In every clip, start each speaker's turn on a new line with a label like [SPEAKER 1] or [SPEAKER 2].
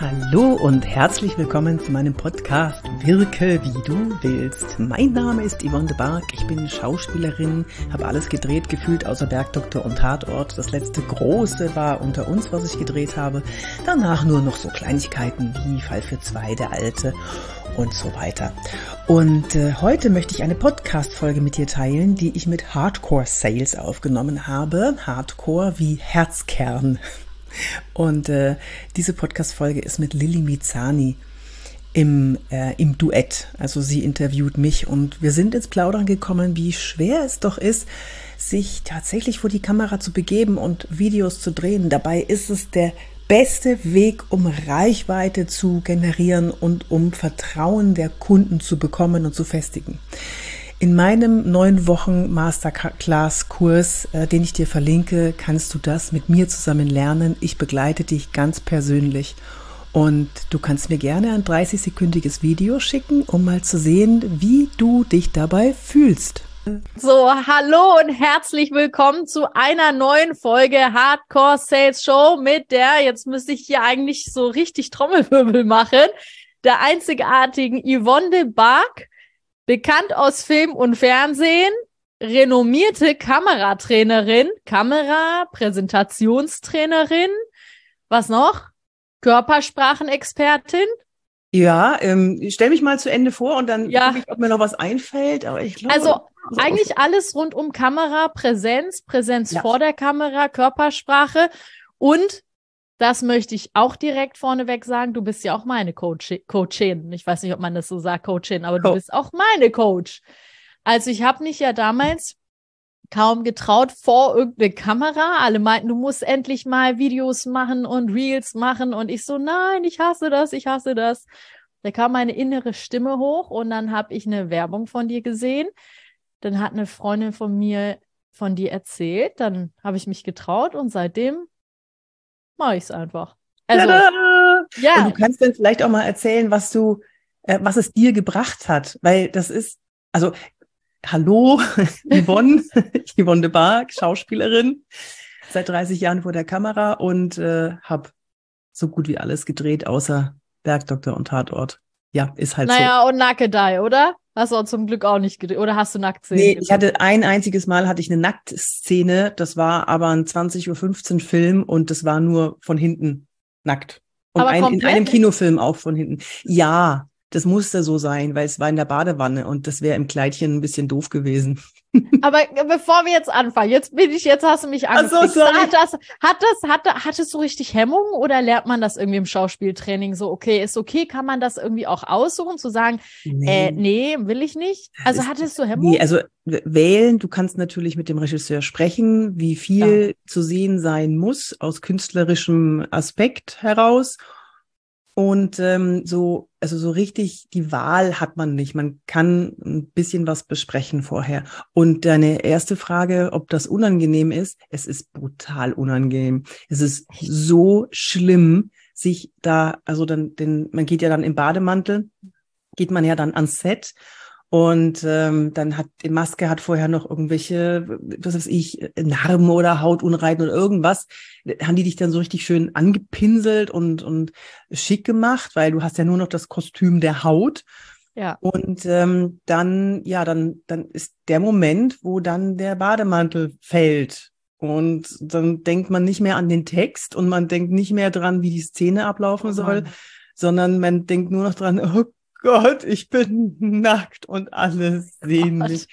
[SPEAKER 1] Hallo und herzlich willkommen zu meinem Podcast Wirke wie du willst. Mein Name ist Yvonne de Barg, ich bin Schauspielerin, habe alles gedreht gefühlt außer Bergdoktor und Tatort. Das letzte große war unter uns, was ich gedreht habe. Danach nur noch so Kleinigkeiten wie Fall für zwei, der alte und so weiter. Und äh, heute möchte ich eine Podcast-Folge mit dir teilen, die ich mit Hardcore Sales aufgenommen habe. Hardcore wie Herzkern. Und äh, diese Podcast-Folge ist mit Lilly Mizani im, äh, im Duett. Also sie interviewt mich und wir sind ins Plaudern gekommen, wie schwer es doch ist, sich tatsächlich vor die Kamera zu begeben und Videos zu drehen. Dabei ist es der beste Weg, um Reichweite zu generieren und um Vertrauen der Kunden zu bekommen und zu festigen. In meinem neun Wochen Masterclass-Kurs, äh, den ich dir verlinke, kannst du das mit mir zusammen lernen. Ich begleite dich ganz persönlich. Und du kannst mir gerne ein 30-sekündiges Video schicken, um mal zu sehen, wie du dich dabei fühlst.
[SPEAKER 2] So, hallo und herzlich willkommen zu einer neuen Folge Hardcore Sales Show mit der, jetzt müsste ich hier eigentlich so richtig Trommelwirbel machen, der einzigartigen Yvonne de Barg bekannt aus Film und Fernsehen, renommierte Kameratrainerin, Kamera, Präsentationstrainerin, was noch? Körpersprachenexpertin.
[SPEAKER 1] Ja, ähm, stell mich mal zu Ende vor und dann ja. gucke ich, ob mir noch was einfällt. Aber ich glaube,
[SPEAKER 2] also eigentlich alles rund um Kamera, Präsenz, Präsenz ja. vor der Kamera, Körpersprache und das möchte ich auch direkt vorneweg sagen. Du bist ja auch meine Coach Coachin. Ich weiß nicht, ob man das so sagt, Coachin, aber du oh. bist auch meine Coach. Also ich habe mich ja damals kaum getraut vor irgendeine Kamera. Alle meinten, du musst endlich mal Videos machen und Reels machen. Und ich so, nein, ich hasse das, ich hasse das. Da kam meine innere Stimme hoch und dann habe ich eine Werbung von dir gesehen. Dann hat eine Freundin von mir von dir erzählt. Dann habe ich mich getraut und seitdem mache ich es einfach.
[SPEAKER 1] Also, Tada! ja. Und du kannst dann vielleicht auch mal erzählen, was du, äh, was es dir gebracht hat, weil das ist, also, hallo, Yvonne, Yvonne de Barg, Schauspielerin, seit 30 Jahren vor der Kamera und äh, habe so gut wie alles gedreht, außer Bergdoktor und Tatort. Ja, ist halt
[SPEAKER 2] naja,
[SPEAKER 1] so.
[SPEAKER 2] Naja, und Nackedei, oder? Hast du auch zum Glück auch nicht gedreht. Oder hast du Nacktszenen?
[SPEAKER 1] Nee, ich hatte ein einziges Mal hatte ich eine Nacktszene. Das war aber ein 20.15 Uhr Film und das war nur von hinten nackt. Und ein, in einem Kinofilm auch von hinten. Ja, das musste so sein, weil es war in der Badewanne und das wäre im Kleidchen ein bisschen doof gewesen.
[SPEAKER 2] Aber bevor wir jetzt anfangen, jetzt bin ich, jetzt hast du mich angefixt. So, hat das, hat das, hat, hat es so richtig Hemmungen oder lernt man das irgendwie im Schauspieltraining so, okay, ist okay, kann man das irgendwie auch aussuchen, zu sagen, nee, äh, nee will ich nicht? Also hattest du Hemmungen? Nee,
[SPEAKER 1] also wählen, du kannst natürlich mit dem Regisseur sprechen, wie viel ja. zu sehen sein muss aus künstlerischem Aspekt heraus und ähm, so, also so richtig die Wahl hat man nicht. Man kann ein bisschen was besprechen vorher. Und deine erste Frage, ob das unangenehm ist, es ist brutal unangenehm. Es ist so schlimm, sich da, also dann, denn man geht ja dann im Bademantel, geht man ja dann ans Set und ähm, dann hat die Maske hat vorher noch irgendwelche, was weiß ich, Narben oder Hautunreiten oder irgendwas. Haben die dich dann so richtig schön angepinselt und, und schick gemacht, weil du hast ja nur noch das Kostüm der Haut. Ja. Und ähm, dann, ja, dann, dann ist der Moment, wo dann der Bademantel fällt. Und dann denkt man nicht mehr an den Text und man denkt nicht mehr dran, wie die Szene ablaufen soll, sondern man denkt nur noch dran, oh Gott, ich bin nackt und alle sehen mich.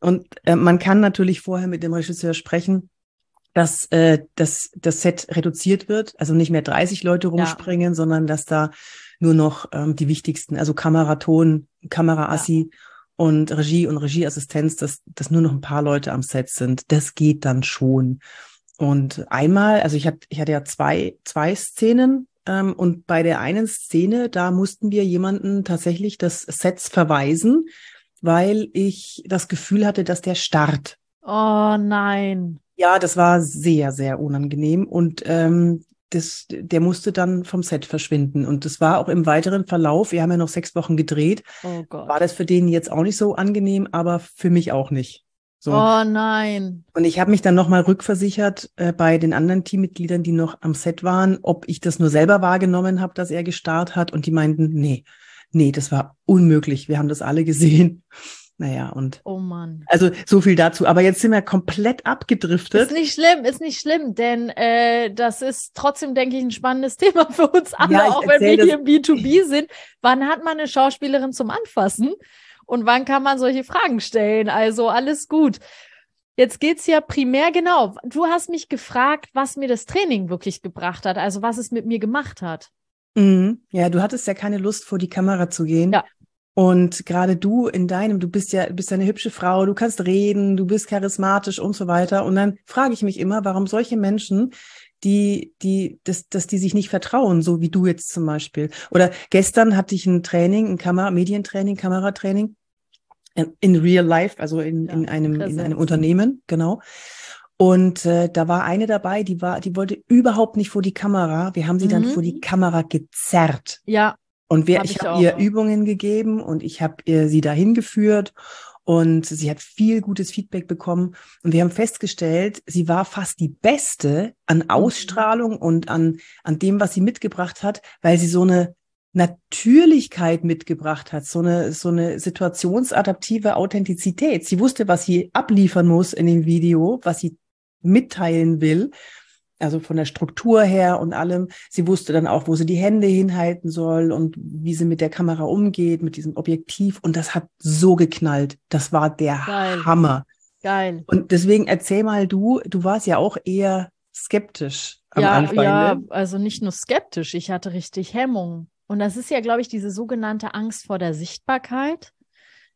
[SPEAKER 1] Und äh, man kann natürlich vorher mit dem Regisseur sprechen, dass äh, das, das Set reduziert wird, also nicht mehr 30 Leute rumspringen, ja. sondern dass da nur noch ähm, die wichtigsten, also Kameraton, Kameraassi ja. und Regie und Regieassistenz, dass, dass nur noch ein paar Leute am Set sind. Das geht dann schon. Und einmal, also ich hatte, ich hatte ja zwei, zwei Szenen ähm, und bei der einen Szene, da mussten wir jemanden tatsächlich des Sets verweisen, weil ich das Gefühl hatte, dass der starrt.
[SPEAKER 2] Oh nein.
[SPEAKER 1] Ja, das war sehr, sehr unangenehm. Und ähm, das, der musste dann vom Set verschwinden. Und das war auch im weiteren Verlauf, wir haben ja noch sechs Wochen gedreht, oh Gott. war das für den jetzt auch nicht so angenehm, aber für mich auch nicht. So.
[SPEAKER 2] Oh nein.
[SPEAKER 1] Und ich habe mich dann nochmal rückversichert äh, bei den anderen Teammitgliedern, die noch am Set waren, ob ich das nur selber wahrgenommen habe, dass er gestarrt hat. Und die meinten, nee, nee, das war unmöglich. Wir haben das alle gesehen. Naja, und.
[SPEAKER 2] Oh Mann.
[SPEAKER 1] Also so viel dazu. Aber jetzt sind wir komplett abgedriftet.
[SPEAKER 2] Ist nicht schlimm, ist nicht schlimm, denn äh, das ist trotzdem, denke ich, ein spannendes Thema für uns alle,
[SPEAKER 1] Ja,
[SPEAKER 2] auch wenn wir hier im B2B sind. Wann hat man eine Schauspielerin zum Anfassen? Und wann kann man solche Fragen stellen? Also alles gut. Jetzt geht's ja primär genau. Du hast mich gefragt, was mir das Training wirklich gebracht hat, also was es mit mir gemacht hat.
[SPEAKER 1] Mhm. Ja, du hattest ja keine Lust, vor die Kamera zu gehen.
[SPEAKER 2] Ja.
[SPEAKER 1] Und gerade du in deinem, du bist ja, du bist ja eine hübsche Frau, du kannst reden, du bist charismatisch und so weiter. Und dann frage ich mich immer, warum solche Menschen, die, die, dass, dass die sich nicht vertrauen, so wie du jetzt zum Beispiel. Oder gestern hatte ich ein Training, ein Kamera, Medientraining, Kameratraining in, in real life, also in,
[SPEAKER 2] Ja,
[SPEAKER 1] in einem, in
[SPEAKER 2] Präsenz.
[SPEAKER 1] einem Unternehmen, genau. Und äh, da war eine dabei, die war, die wollte überhaupt nicht vor die Kamera. Wir haben sie dann
[SPEAKER 2] Mhm.
[SPEAKER 1] vor die Kamera gezerrt.
[SPEAKER 2] Ja,
[SPEAKER 1] Und wir,
[SPEAKER 2] Hab
[SPEAKER 1] ich
[SPEAKER 2] ich
[SPEAKER 1] habe ihr Übungen gegeben und ich habe ihr sie dahin geführt und sie hat viel gutes Feedback bekommen. Und wir haben festgestellt, sie war fast die Beste an Ausstrahlung und an, an dem, was sie mitgebracht hat, weil sie so eine Natürlichkeit mitgebracht hat, so eine, so eine situationsadaptive Authentizität. Sie wusste, was sie abliefern muss in dem Video, was sie mitteilen will. Also von der Struktur her und allem. Sie wusste dann auch, wo sie die Hände hinhalten soll und wie sie mit der Kamera umgeht, mit diesem Objektiv. Und das hat so geknallt. Das war der
[SPEAKER 2] Geil.
[SPEAKER 1] Hammer.
[SPEAKER 2] geil.
[SPEAKER 1] Und deswegen erzähl mal du, du warst ja auch eher skeptisch am
[SPEAKER 2] ja,
[SPEAKER 1] Anfang.
[SPEAKER 2] ja,
[SPEAKER 1] Ne?
[SPEAKER 2] also nicht nur skeptisch, ich hatte richtig Hemmung. Und das ist ja, glaube ich, diese sogenannte Angst vor der Sichtbarkeit.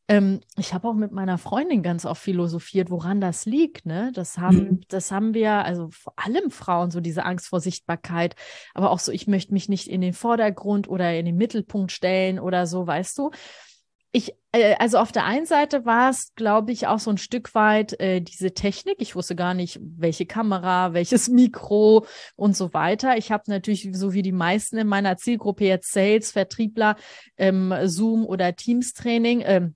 [SPEAKER 2] Ähm, ich habe auch mit meiner Freundin ganz oft philosophiert, woran das liegt. Ne? Das haben,
[SPEAKER 1] Mhm.
[SPEAKER 2] das haben wir, also vor allem Frauen, so diese Angst vor Sichtbarkeit, aber auch so, ich möchte mich nicht in den Vordergrund oder in den Mittelpunkt stellen oder so, weißt du. Ich, äh, also auf der einen Seite war es, glaube ich, auch so ein Stück weit äh, diese Technik. Ich wusste gar nicht, welche Kamera, welches Mikro und so weiter. Ich habe natürlich, so wie die meisten in meiner Zielgruppe jetzt Sales, Vertriebler, ähm, Zoom oder Teams-Training, ähm,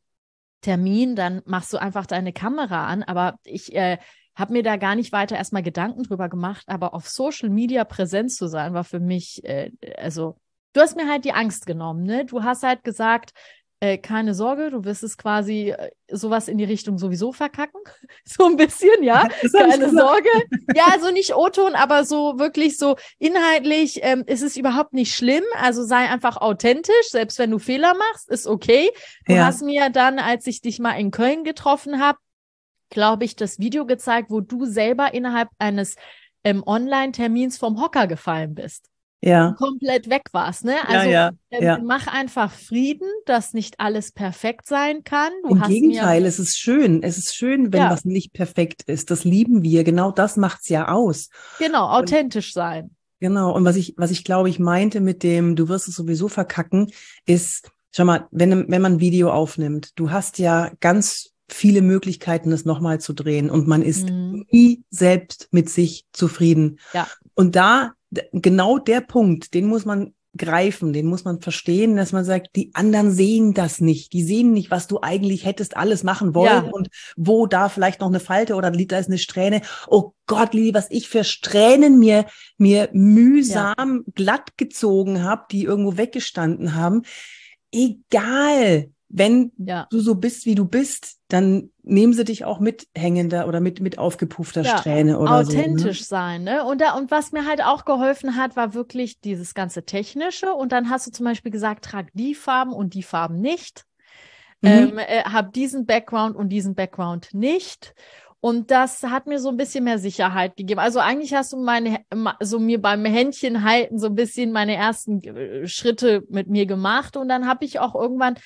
[SPEAKER 2] Termin, dann machst du einfach deine Kamera an. Aber ich äh, habe mir da gar nicht weiter erstmal Gedanken drüber gemacht. Aber auf Social Media präsent zu sein, war für mich, äh, also du hast mir halt die Angst genommen. Ne? Du hast halt gesagt, äh, keine Sorge, du wirst es quasi äh, sowas in die Richtung sowieso verkacken. so ein bisschen, ja. Keine. Sorge. Ja, also nicht O-Ton, aber so wirklich so inhaltlich ähm, ist es überhaupt nicht schlimm. Also sei einfach authentisch, selbst wenn du Fehler machst, ist okay. Du
[SPEAKER 1] Ja.
[SPEAKER 2] hast mir dann, als ich dich mal in Köln getroffen habe, glaube ich, das Video gezeigt, wo du selber innerhalb eines ähm, Online-Termins vom Hocker gefallen bist.
[SPEAKER 1] Ja,
[SPEAKER 2] Komplett weg warst, ne?
[SPEAKER 1] ja,
[SPEAKER 2] Also
[SPEAKER 1] ja.
[SPEAKER 2] ähm,
[SPEAKER 1] ja.
[SPEAKER 2] mach einfach Frieden, dass nicht alles perfekt sein kann. Du
[SPEAKER 1] Im Gegenteil, es ist schön. Es ist schön, wenn
[SPEAKER 2] Ja.
[SPEAKER 1] was nicht perfekt ist. Das lieben wir. Genau das macht's ja aus.
[SPEAKER 2] genau, authentisch sein.
[SPEAKER 1] Genau. Und was ich, was ich glaube, ich meinte mit dem, du wirst es sowieso verkacken, ist, schau mal, wenn, wenn man ein Video aufnimmt, du hast ja ganz viele Möglichkeiten, es nochmal zu drehen und man ist
[SPEAKER 2] Mhm.
[SPEAKER 1] nie selbst mit sich zufrieden.
[SPEAKER 2] Ja.
[SPEAKER 1] Und da, genau der Punkt, den muss man greifen, den muss man verstehen, dass man sagt, die anderen sehen das nicht. Die sehen nicht, was du eigentlich hättest alles machen wollen
[SPEAKER 2] Ja.
[SPEAKER 1] und wo da vielleicht noch eine Falte oder da ist eine Strähne. Oh Gott, Lili, was ich für Strähnen mir, mir mühsam glatt gezogen habe, die irgendwo weggestanden haben. Egal. Wenn
[SPEAKER 2] Ja.
[SPEAKER 1] du so bist, wie du bist, dann nehmen sie dich auch mit hängender oder mit, mit aufgepuffter
[SPEAKER 2] Ja,
[SPEAKER 1] Strähne oder so.
[SPEAKER 2] authentisch sein, ne? Und da, und was mir halt auch geholfen hat, war wirklich dieses ganze Technische. Und dann hast du zum Beispiel gesagt, trag die Farben und die Farben nicht.
[SPEAKER 1] Mhm.
[SPEAKER 2] Ähm, äh, hab diesen Background und diesen Background nicht. Und das hat mir so ein bisschen mehr Sicherheit gegeben. Also eigentlich hast du meine, so mir beim Händchen halten so ein bisschen meine ersten äh, Schritte mit mir gemacht. Und dann habe ich auch irgendwann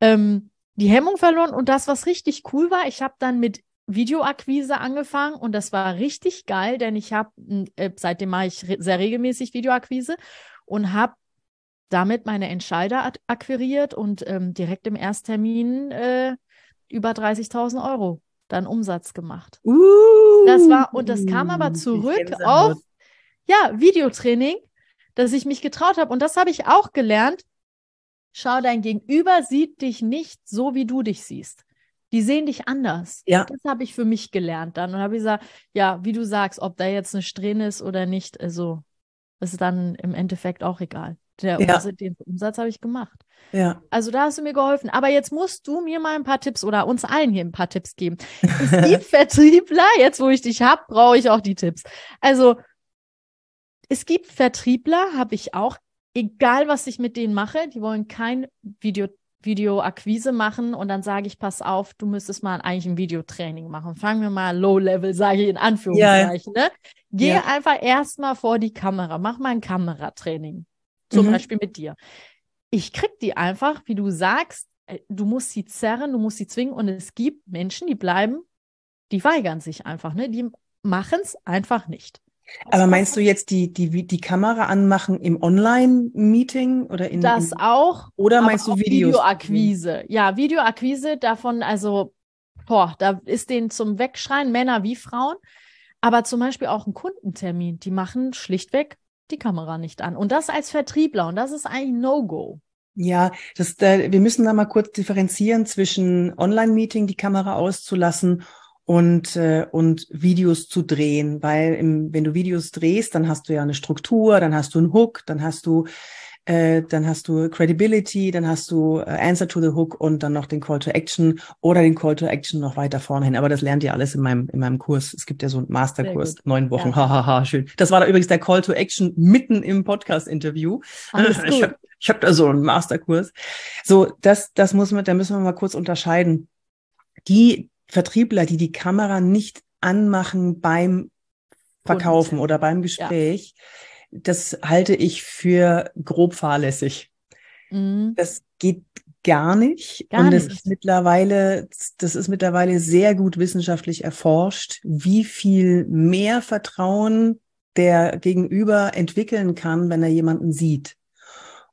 [SPEAKER 2] ähm, die Hemmung verloren. Und das, was richtig cool war, ich habe dann mit Videoakquise angefangen und das war richtig geil, denn ich habe, äh, seitdem mache ich re sehr regelmäßig Videoakquise und habe damit meine Entscheider ak- akquiriert und ähm, direkt im Ersttermin äh, über 30.000 Euro dann Umsatz gemacht.
[SPEAKER 1] Uh,
[SPEAKER 2] Das war, und das kam aber
[SPEAKER 1] die
[SPEAKER 2] zurück auf, ja, Videotraining, dass ich mich getraut habe. Und das habe ich auch gelernt. Schau, dein Gegenüber sieht dich nicht so, wie du dich siehst. Die sehen dich anders.
[SPEAKER 1] Ja.
[SPEAKER 2] Das habe ich für mich gelernt dann. Und habe ich gesagt, ja, wie du sagst, ob da jetzt eine Strähne ist oder nicht, also ist dann im Endeffekt auch egal. Der
[SPEAKER 1] Ja.
[SPEAKER 2] Umsatz, den Umsatz habe ich gemacht.
[SPEAKER 1] Ja.
[SPEAKER 2] Also da hast du mir geholfen. Aber jetzt musst du mir mal ein paar Tipps oder uns allen hier ein paar Tipps geben. Es gibt Vertriebler, jetzt wo ich dich habe, brauche ich auch die Tipps. Also es gibt Vertriebler, habe ich auch, egal was ich mit denen mache, die wollen kein Video, Videoakquise machen und dann sage ich, pass auf, du müsstest mal eigentlich ein Videotraining machen. Fangen wir mal Low-Level, sage ich in Anführungszeichen. Ne? Geh
[SPEAKER 1] Ja.
[SPEAKER 2] einfach erstmal vor die Kamera, mach mal ein Kameratraining. Zum
[SPEAKER 1] Mhm.
[SPEAKER 2] Beispiel mit dir. Ich krieg die einfach, wie du sagst, äh, du musst sie zerren, du musst sie zwingen und es gibt Menschen, die bleiben, die weigern sich einfach, ne? Die machen es einfach nicht.
[SPEAKER 1] Aber meinst du jetzt die, die, die Kamera anmachen im Online-Meeting oder in,
[SPEAKER 2] das
[SPEAKER 1] in
[SPEAKER 2] auch?
[SPEAKER 1] oder meinst du Videos?
[SPEAKER 2] Videoakquise. Ja, Videoakquise davon, also, boah, da ist denen zum Wegschreien, Männer wie Frauen. Aber zum Beispiel auch ein Kundentermin, die machen schlichtweg die Kamera nicht an. Und das als Vertriebler. Und das ist eigentlich No-Go.
[SPEAKER 1] Ja, das, da, wir müssen da mal kurz differenzieren zwischen Online-Meeting, die Kamera auszulassen und, äh, und Videos zu drehen, weil im, wenn du Videos drehst, dann hast du ja eine Struktur, dann hast du einen Hook, dann hast du äh, dann hast du Credibility, dann hast du äh, Answer to the Hook und dann noch den Call to Action oder den Call to Action noch weiter vorne hin. Aber das lernt ihr alles in meinem, in meinem Kurs. Es gibt ja so einen Masterkurs, neun Wochen.
[SPEAKER 2] Ja.
[SPEAKER 1] Hahaha, schön. Das war da übrigens der Call to Action mitten im Podcast-Interview. Ich habe ich hab da so einen Masterkurs. So, das, das muss man, da müssen wir mal kurz unterscheiden. Die Vertriebler, die die Kamera nicht anmachen beim Verkaufen
[SPEAKER 2] Kundentermin.
[SPEAKER 1] oder beim Gespräch, das halte ich für grob fahrlässig.
[SPEAKER 2] Mhm.
[SPEAKER 1] Das geht gar nicht.
[SPEAKER 2] Gar
[SPEAKER 1] und es
[SPEAKER 2] nicht.
[SPEAKER 1] ist mittlerweile, das ist mittlerweile sehr gut wissenschaftlich erforscht, wie viel mehr Vertrauen der Gegenüber entwickeln kann, wenn er jemanden sieht.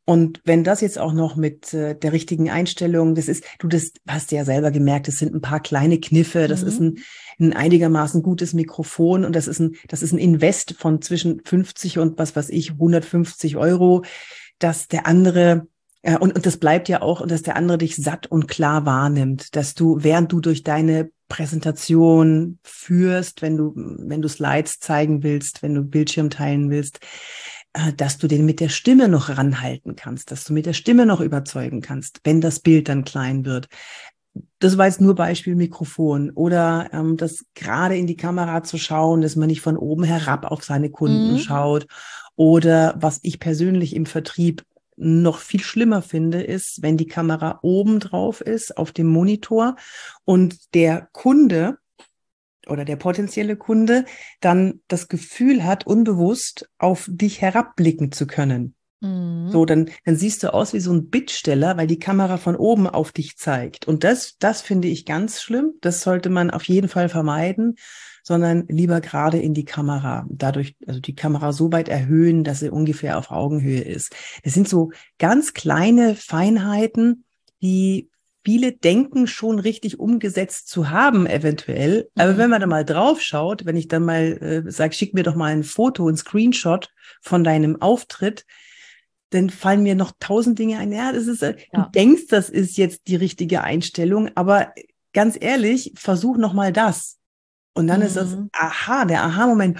[SPEAKER 1] Und wenn das jetzt auch noch mit äh, der richtigen Einstellung, das ist, du das hast ja selber gemerkt, das sind ein paar kleine Kniffe, das
[SPEAKER 2] Mhm.
[SPEAKER 1] ist ein, ein einigermaßen gutes Mikrofon und das ist ein, das ist ein Invest von zwischen 50 und was weiß ich, 150 Euro, dass der andere äh, und, und das bleibt ja auch, und dass der andere dich satt und klar wahrnimmt, dass du, während du durch deine Präsentation führst, wenn du, wenn du Slides zeigen willst, wenn du Bildschirm teilen willst, dass du den mit der Stimme noch ranhalten kannst, dass du mit der Stimme noch überzeugen kannst, wenn das Bild dann klein wird. Das war jetzt nur Beispiel Mikrofon oder ähm, das gerade in die Kamera zu schauen, dass man nicht von oben herab auf seine Kunden
[SPEAKER 2] Mhm.
[SPEAKER 1] schaut oder was ich persönlich im Vertrieb noch viel schlimmer finde, ist, wenn die Kamera oben drauf ist auf dem Monitor und der Kunde oder der potenzielle Kunde dann das Gefühl hat, unbewusst auf dich herabblicken zu können.
[SPEAKER 2] Mhm.
[SPEAKER 1] So, dann, dann siehst du aus wie so ein Bittsteller, weil die Kamera von oben auf dich zeigt. Und das, das finde ich ganz schlimm. Das sollte man auf jeden Fall vermeiden, sondern lieber gerade in die Kamera. Dadurch, also die Kamera so weit erhöhen, dass sie ungefähr auf Augenhöhe ist. Das sind so ganz kleine Feinheiten, die viele denken schon richtig umgesetzt zu haben, eventuell. Aber
[SPEAKER 2] Mhm.
[SPEAKER 1] wenn man da mal drauf schaut, wenn ich dann mal äh, sage, schick mir doch mal ein Foto, ein Screenshot von deinem Auftritt, dann fallen mir noch tausend Dinge ein. Ja, das ist, äh,
[SPEAKER 2] Ja.
[SPEAKER 1] du denkst, das ist jetzt die richtige Einstellung, aber ganz ehrlich, versuch noch mal das. Und dann ist das
[SPEAKER 2] Mhm.
[SPEAKER 1] Aha, der Aha-Moment.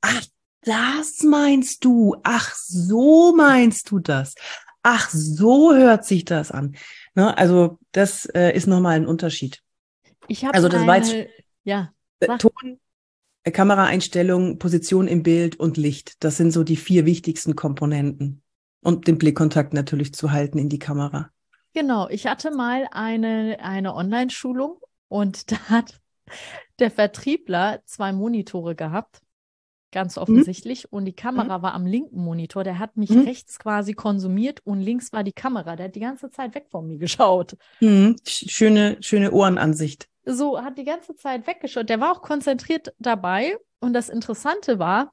[SPEAKER 1] Ach, das meinst du. Ach, so meinst du das. Ach, so hört sich das an. Ne? Also das äh, ist nochmal ein Unterschied.
[SPEAKER 2] Ich habe
[SPEAKER 1] Also das war jetzt-
[SPEAKER 2] eine, ja,
[SPEAKER 1] Äh,
[SPEAKER 2] Sag.
[SPEAKER 1] Ton, äh, Kameraeinstellung, Position im Bild und Licht. Das sind so die vier wichtigsten Komponenten. Und den Blickkontakt natürlich zu halten in die Kamera.
[SPEAKER 2] Genau, ich hatte mal eine, eine Online-Schulung und da hat der Vertriebler zwei Monitore gehabt, ganz offensichtlich, und die Kamera war am linken Monitor. Der hat mich
[SPEAKER 1] Mhm.
[SPEAKER 2] rechts quasi konsumiert und links war die Kamera. Der hat die ganze Zeit weg von mir geschaut.
[SPEAKER 1] Mhm. Sch- Schöne, schöne Ohrenansicht.
[SPEAKER 2] So, hat die ganze Zeit weggeschaut. Der war auch konzentriert dabei. Und das Interessante war,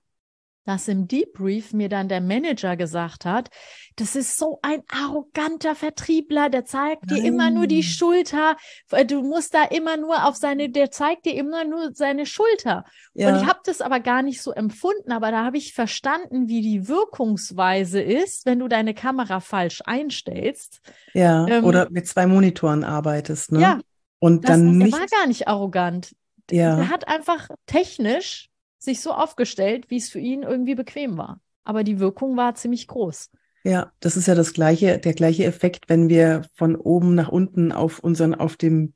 [SPEAKER 2] dass im Debrief mir dann der Manager gesagt hat, das ist so ein arroganter Vertriebler, der zeigt dir immer nur die
[SPEAKER 1] Nein.
[SPEAKER 2] Schulter, äh, du musst da immer nur auf seine, der zeigt dir immer nur seine Schulter. Und ich habe das aber gar nicht so empfunden, aber da habe ich verstanden, wie die Wirkungsweise ist, wenn du deine Kamera falsch einstellst.
[SPEAKER 1] ja.
[SPEAKER 2] ähm,
[SPEAKER 1] Oder mit zwei Monitoren arbeitest. Ne?
[SPEAKER 2] Ja,
[SPEAKER 1] Und das, dann nicht.
[SPEAKER 2] Er war gar nicht arrogant. Ja. Er hat einfach technisch sich so aufgestellt, wie es für ihn irgendwie bequem war. Aber die Wirkung war ziemlich groß.
[SPEAKER 1] Ja, das ist ja das gleiche, der gleiche Effekt, wenn wir von oben nach unten auf unseren, auf dem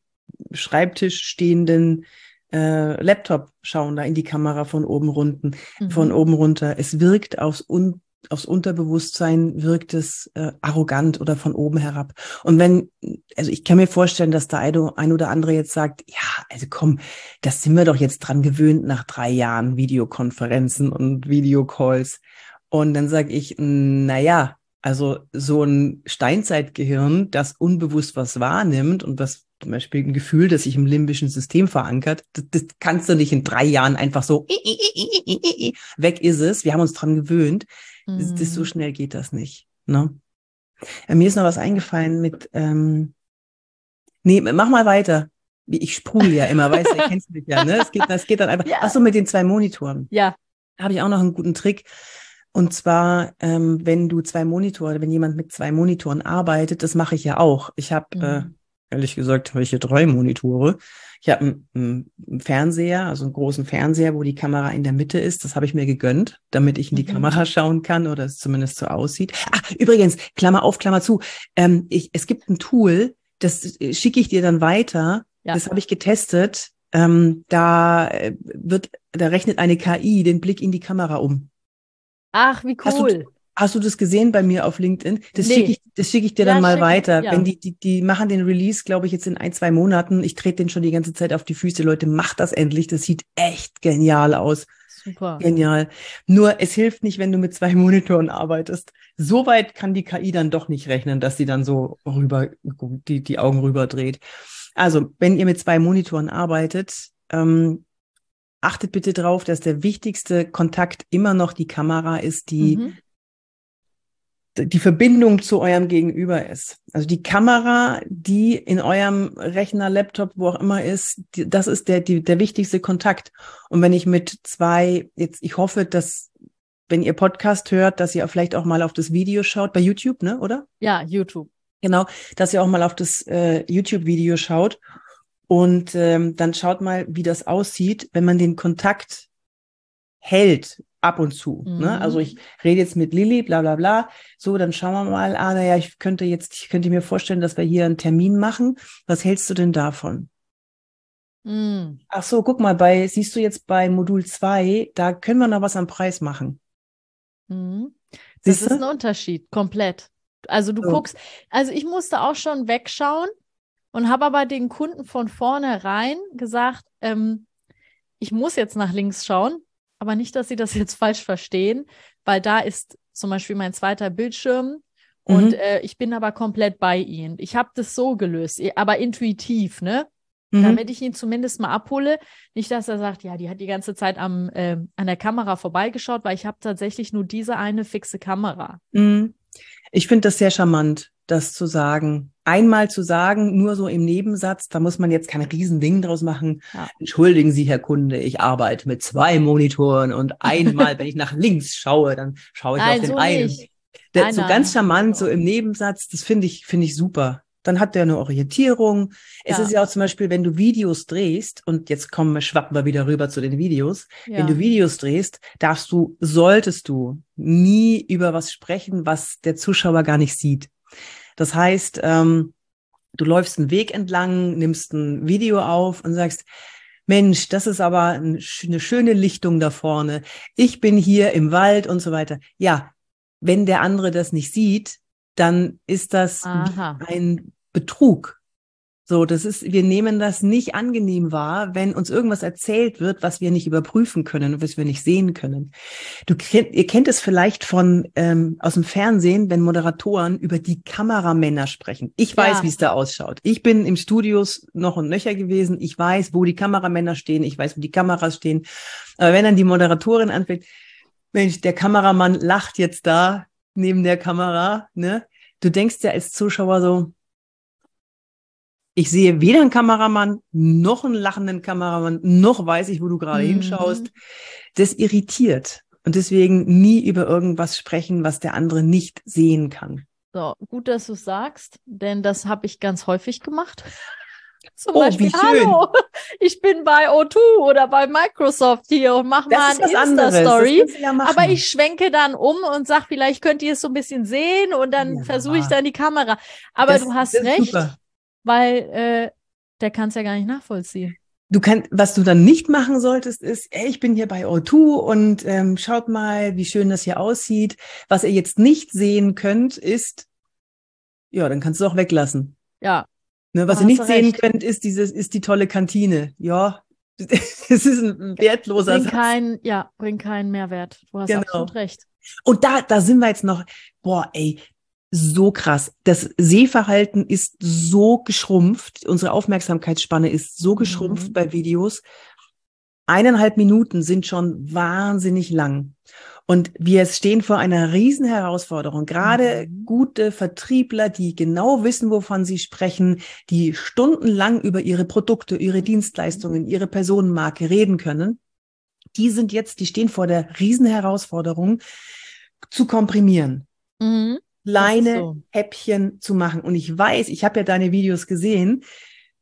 [SPEAKER 1] Schreibtisch stehenden äh, Laptop schauen, da in die Kamera von oben runter, mhm. von oben runter. Es wirkt aufs, Un aufs Unterbewusstsein, wirkt es äh, arrogant oder von oben herab. Und wenn, also ich kann mir vorstellen, dass der ein oder andere jetzt sagt, ja, also komm, das sind wir doch jetzt dran gewöhnt nach drei Jahren Videokonferenzen und Videocalls. Und dann sage ich, na ja, also so ein Steinzeitgehirn, das unbewusst was wahrnimmt und was zum Beispiel ein Gefühl, das sich im limbischen System verankert, das, das kannst du nicht in drei Jahren einfach so weg ist es. Wir haben uns dran gewöhnt. Das, das, so mhm. schnell geht das nicht. Ne? Äh, mir ist noch was eingefallen mit, ähm, nee, mach mal weiter. Ich sprudel ja immer, weißt du, kennst mich ja, ne? Es geht, das geht dann einfach. Ja. Ach so, mit den zwei Monitoren.
[SPEAKER 2] Ja.
[SPEAKER 1] Da habe ich auch noch einen guten Trick. Und zwar, ähm, wenn du zwei Monitore, wenn jemand mit zwei Monitoren arbeitet, das mache ich ja auch. Ich habe, äh, mhm. äh, ehrlich gesagt, habe ich hier drei Monitore. Ich habe einen, einen, Fernseher, also einen großen Fernseher, wo die Kamera in der Mitte ist. Das habe ich mir gegönnt, damit ich in die mhm. Kamera schauen kann oder es zumindest so aussieht. Ach, übrigens, Klammer auf, Klammer zu. Ähm, ich, es gibt ein Tool, das äh, schicke ich dir dann weiter. Ja. Das habe ich getestet. Ähm, da äh, wird, da rechnet eine KI den Blick in die Kamera um.
[SPEAKER 2] Ach, wie cool.
[SPEAKER 1] Hast du, hast du das gesehen bei mir auf LinkedIn? Das nee. schicke ich, das schicke ich dir ja, dann mal weiter. Ja. Wenn die, die, die machen den Release, glaube ich, jetzt in ein, zwei Monaten. Ich trete den schon die ganze Zeit auf die Füße. Leute, macht das endlich. Das sieht echt genial aus.
[SPEAKER 2] Super.
[SPEAKER 1] Genial. Nur es hilft nicht, wenn du mit zwei Monitoren arbeitest. So weit kann die KI dann doch nicht rechnen, dass sie dann so rüber, die, die Augen rüber dreht. Also, wenn ihr mit zwei Monitoren arbeitet, ähm, achtet bitte darauf, dass der wichtigste Kontakt immer noch die Kamera ist, die mhm. Die Verbindung zu eurem Gegenüber ist. Also die Kamera, die in eurem Rechner, Laptop, wo auch immer ist, die, das ist der, die, der wichtigste Kontakt. Und wenn ich mit zwei, jetzt, ich hoffe, dass wenn ihr Podcast hört, dass ihr vielleicht auch mal auf das Video schaut, bei YouTube, ne, oder?
[SPEAKER 2] Ja, YouTube.
[SPEAKER 1] Genau, dass ihr auch mal auf das äh, YouTube-Video schaut und ähm, dann schaut mal, wie das aussieht, wenn man den Kontakt hält ab und zu. Ne? Mhm. Ne? Also ich rede jetzt mit Lilly, bla bla bla. So, dann schauen wir mal, ah, naja, ich könnte jetzt, ich könnte mir vorstellen, dass wir hier einen Termin machen. Was hältst du denn davon? Mhm. Ach so, guck mal, bei, siehst du jetzt bei Modul 2, da können wir noch was am Preis machen.
[SPEAKER 2] Mhm. Das ist ein Unterschied, komplett. Also du so. guckst, also ich musste auch schon wegschauen, und habe aber den Kunden von vornherein gesagt, ähm, ich muss jetzt nach links schauen, aber nicht, dass sie das jetzt falsch verstehen, weil da ist zum Beispiel mein zweiter Bildschirm mhm. und äh, ich bin aber komplett bei ihnen. Ich habe das so gelöst, aber intuitiv, ne? Mhm. Damit ich ihn zumindest mal abhole. Nicht, dass er sagt, ja, die hat die ganze Zeit am, äh, an der Kamera vorbeigeschaut, weil ich habe tatsächlich nur diese eine fixe Kamera.
[SPEAKER 1] Mhm. Ich finde das sehr charmant, das zu sagen einmal zu sagen, nur so im Nebensatz, da muss man jetzt kein Riesending draus machen. Ja. Entschuldigen Sie, Herr Kunde, ich arbeite mit zwei Monitoren und einmal, wenn ich nach links schaue, dann schaue ich Nein, auf den so einen. Der, so ganz charmant, so im Nebensatz, das finde ich, finde ich super. Dann hat der eine Orientierung. Es ja. ist ja auch zum Beispiel, wenn du Videos drehst, und jetzt kommen wir, schwappen wir wieder rüber zu den Videos. Ja. Wenn du Videos drehst, darfst du, solltest du nie über was sprechen, was der Zuschauer gar nicht sieht. Das heißt, ähm, du läufst einen Weg entlang, nimmst ein Video auf und sagst, Mensch, das ist aber eine schöne Lichtung da vorne. Ich bin hier im Wald und so weiter. Ja, wenn der andere das nicht sieht, dann ist das ein Betrug. So, das ist, wir nehmen das nicht angenehm wahr, wenn uns irgendwas erzählt wird, was wir nicht überprüfen können, was wir nicht sehen können. Du kennt, ihr kennt es vielleicht von ähm, aus dem Fernsehen, wenn Moderatoren über die Kameramänner sprechen. Ich weiß, ja. wie es da ausschaut. Ich bin im Studios noch und nöcher gewesen. Ich weiß, wo die Kameramänner stehen. Ich weiß, wo die Kameras stehen. Aber wenn dann die Moderatorin anfängt, Mensch, der Kameramann lacht jetzt da neben der Kamera, ne? Du denkst ja als Zuschauer so, ich sehe weder einen Kameramann, noch einen lachenden Kameramann, noch weiß ich, wo du gerade mhm. hinschaust. Das irritiert. Und deswegen nie über irgendwas sprechen, was der andere nicht sehen kann.
[SPEAKER 2] So, gut, dass du sagst, denn das habe ich ganz häufig gemacht. Zum oh, Beispiel, hallo, ich bin bei O2 oder bei Microsoft hier und mach das mal eine Insta-Story. Ja aber ich schwenke dann um und sag, vielleicht könnt ihr es so ein bisschen sehen und dann ja. versuche ich dann die Kamera. Aber das, du hast recht, super. Weil äh, der kann es ja gar nicht nachvollziehen.
[SPEAKER 1] Du kannst, was du dann nicht machen solltest, ist, ey, ich bin hier bei O2 und ähm, schaut mal, wie schön das hier aussieht. Was ihr jetzt nicht sehen könnt, ist, ja, dann kannst du auch weglassen.
[SPEAKER 2] Ja,
[SPEAKER 1] Ne, was ihr nicht sehen könnt, ist dieses, ist die tolle Kantine. Ja, es ist ein wertloser
[SPEAKER 2] bring Satz. Kein, ja, bringt keinen Mehrwert. Du hast genau. absolut recht.
[SPEAKER 1] Und da, da sind wir jetzt noch, boah, ey, so krass. Das Sehverhalten ist so geschrumpft. Unsere Aufmerksamkeitsspanne ist so geschrumpft mhm. bei Videos. Eineinhalb Minuten sind schon wahnsinnig lang. Und wir stehen vor einer riesen Herausforderung. Gerade mhm. gute Vertriebler, die genau wissen, wovon sie sprechen, die stundenlang über ihre Produkte, ihre Dienstleistungen, ihre Personenmarke reden können, die sind jetzt, die stehen vor der riesen Herausforderung, zu komprimieren. Mhm. Kleine so. Häppchen zu machen. Und ich weiß, ich habe ja deine Videos gesehen,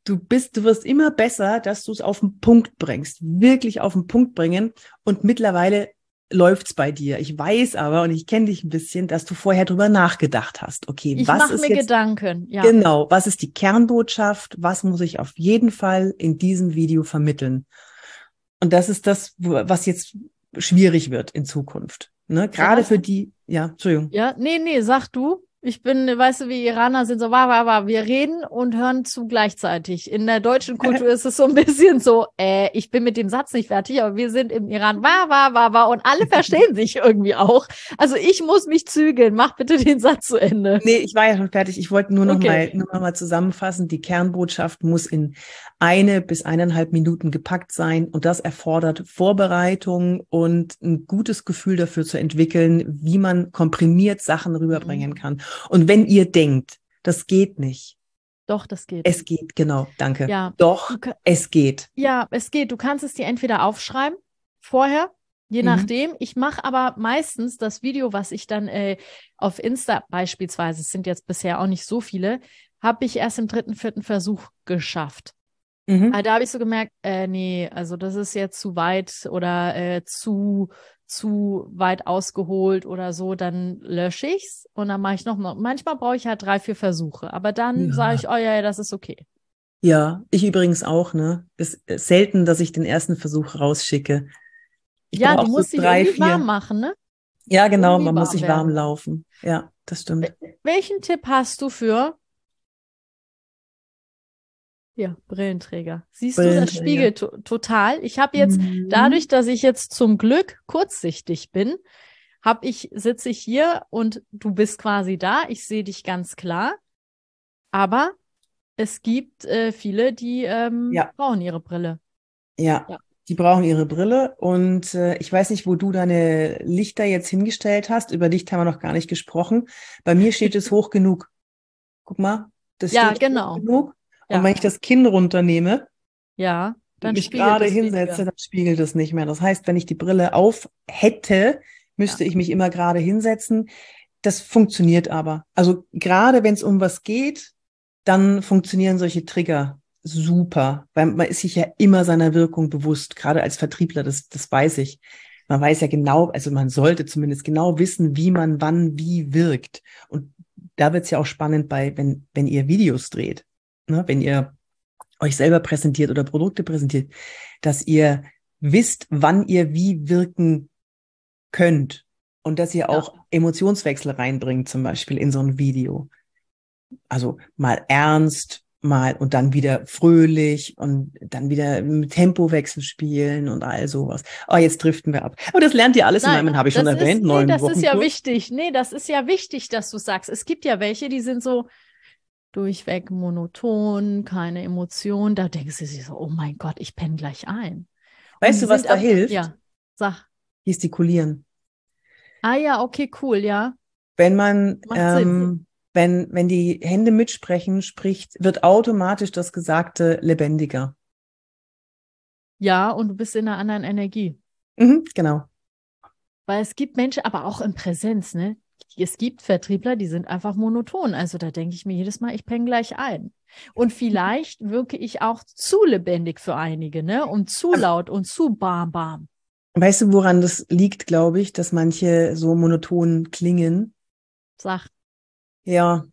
[SPEAKER 1] du bist, du wirst immer besser, dass du es auf den Punkt bringst, wirklich auf den Punkt bringen. Und mittlerweile läuft's bei dir. Ich weiß aber und ich kenne dich ein bisschen, dass du vorher drüber nachgedacht hast. Okay,
[SPEAKER 2] ich
[SPEAKER 1] was ist
[SPEAKER 2] mir
[SPEAKER 1] jetzt,
[SPEAKER 2] Gedanken. Ja.
[SPEAKER 1] Genau, was ist die Kernbotschaft? Was muss ich auf jeden Fall in diesem Video vermitteln? Und das ist das, was jetzt schwierig wird in Zukunft. Ne? Gerade für die, ja, Entschuldigung.
[SPEAKER 2] Ja, nee, nee, sag du. Ich bin, weißt du, wie Iraner sind so, wa, wa, wa, wir reden und hören zu gleichzeitig. In der deutschen Kultur ist es so ein bisschen so, äh, ich bin mit dem Satz nicht fertig, aber wir sind im Iran, wa, wa, wa, wa, und alle verstehen sich irgendwie auch. Also ich muss mich zügeln. Mach bitte den Satz zu Ende.
[SPEAKER 1] Nee, ich war ja schon fertig. Ich wollte nur noch okay. mal, nur noch mal zusammenfassen. Die Kernbotschaft muss in eine bis eineinhalb Minuten gepackt sein und das erfordert Vorbereitung und ein gutes Gefühl dafür zu entwickeln, wie man komprimiert Sachen rüberbringen mhm. kann. Und wenn ihr denkt, das geht nicht.
[SPEAKER 2] Doch, das geht.
[SPEAKER 1] Es geht, genau, danke. Ja. Doch, es geht.
[SPEAKER 2] Ja, es geht. Du kannst es dir entweder aufschreiben, vorher, je mhm. nachdem. Ich mache aber meistens das Video, was ich dann äh, auf Insta beispielsweise, es sind jetzt bisher auch nicht so viele, habe ich erst im dritten, vierten Versuch geschafft. Mhm. Da habe ich so gemerkt, äh, nee, also das ist jetzt zu weit oder äh, zu zu weit ausgeholt oder so, dann lösche ich's und dann mache ich noch mal. Manchmal brauche ich halt drei, vier Versuche, aber dann ja. sage ich, oh ja, das ist okay.
[SPEAKER 1] Ja, ich übrigens auch, ne? Ist, ist selten, dass ich den ersten Versuch rausschicke.
[SPEAKER 2] Ich ja, du musst so dich drei, vier... warm machen, ne?
[SPEAKER 1] Ja, genau, irgendwie man muss sich warm laufen. Ja, das stimmt.
[SPEAKER 2] Welchen Tipp hast du für ja, Brillenträger. Siehst Brillenträger. du, das spiegelt to total. Ich habe jetzt, mhm. dadurch, dass ich jetzt zum Glück kurzsichtig bin, habe ich, sitze ich hier und du bist quasi da. Ich sehe dich ganz klar. Aber es gibt äh, viele, die ähm, ja. brauchen ihre Brille.
[SPEAKER 1] Ja, ja, die brauchen ihre Brille. Und äh, ich weiß nicht, wo du deine Lichter jetzt hingestellt hast. Über Licht haben wir noch gar nicht gesprochen. Bei mir steht es hoch genug. Guck mal.
[SPEAKER 2] Das ja, genau.
[SPEAKER 1] hoch genug. Ja. Und wenn ich das Kinn runternehme,
[SPEAKER 2] ja,
[SPEAKER 1] dann mich gerade hinsetze, dann spiegelt es nicht mehr. Das heißt, wenn ich die Brille auf hätte, müsste ja. ich mich immer gerade hinsetzen. Das funktioniert aber. Also gerade wenn es um was geht, dann funktionieren solche Trigger super, weil man ist sich ja immer seiner Wirkung bewusst, gerade als Vertriebler, das, das weiß ich. Man weiß ja genau, also man sollte zumindest genau wissen, wie man wann wie wirkt. Und da wird es ja auch spannend bei, wenn, wenn ihr Videos dreht ne, wenn ihr euch selber präsentiert oder Produkte präsentiert, dass ihr wisst, wann ihr wie wirken könnt und dass ihr auch Emotionswechsel reinbringt, zum Beispiel in so ein Video. Also mal ernst, mal und dann wieder fröhlich und dann wieder mit Tempowechsel spielen und all sowas. Oh, jetzt driften wir ab. Aber das lernt ihr alles Nein, in meinem, habe ich schon erwähnt.
[SPEAKER 2] Ist, nee, das Wochen ist ja wichtig. Nee, das ist ja wichtig, dass du sagst. Es gibt ja welche, die sind so, durchweg monoton, keine Emotion. Da denkst du sich so, oh mein Gott, ich penne gleich ein.
[SPEAKER 1] Weißt du, was da hilft?
[SPEAKER 2] Ja, sag.
[SPEAKER 1] Gestikulieren.
[SPEAKER 2] Ah ja, okay, cool, ja.
[SPEAKER 1] Wenn man, ähm, wenn, wenn die Hände mitsprechen, spricht, wird automatisch das Gesagte lebendiger.
[SPEAKER 2] Ja, und du bist in einer anderen Energie.
[SPEAKER 1] Mhm, genau.
[SPEAKER 2] Weil es gibt Menschen, aber auch in Präsenz, ne? Es gibt Vertriebler, die sind einfach monoton. Also da denke ich mir jedes Mal, ich penne gleich ein. Und vielleicht wirke ich auch zu lebendig für einige, ne? Und zu laut und zu bam bam.
[SPEAKER 1] Weißt du, woran das liegt, glaube ich, dass manche so monoton klingen?
[SPEAKER 2] Sag.
[SPEAKER 1] Ja,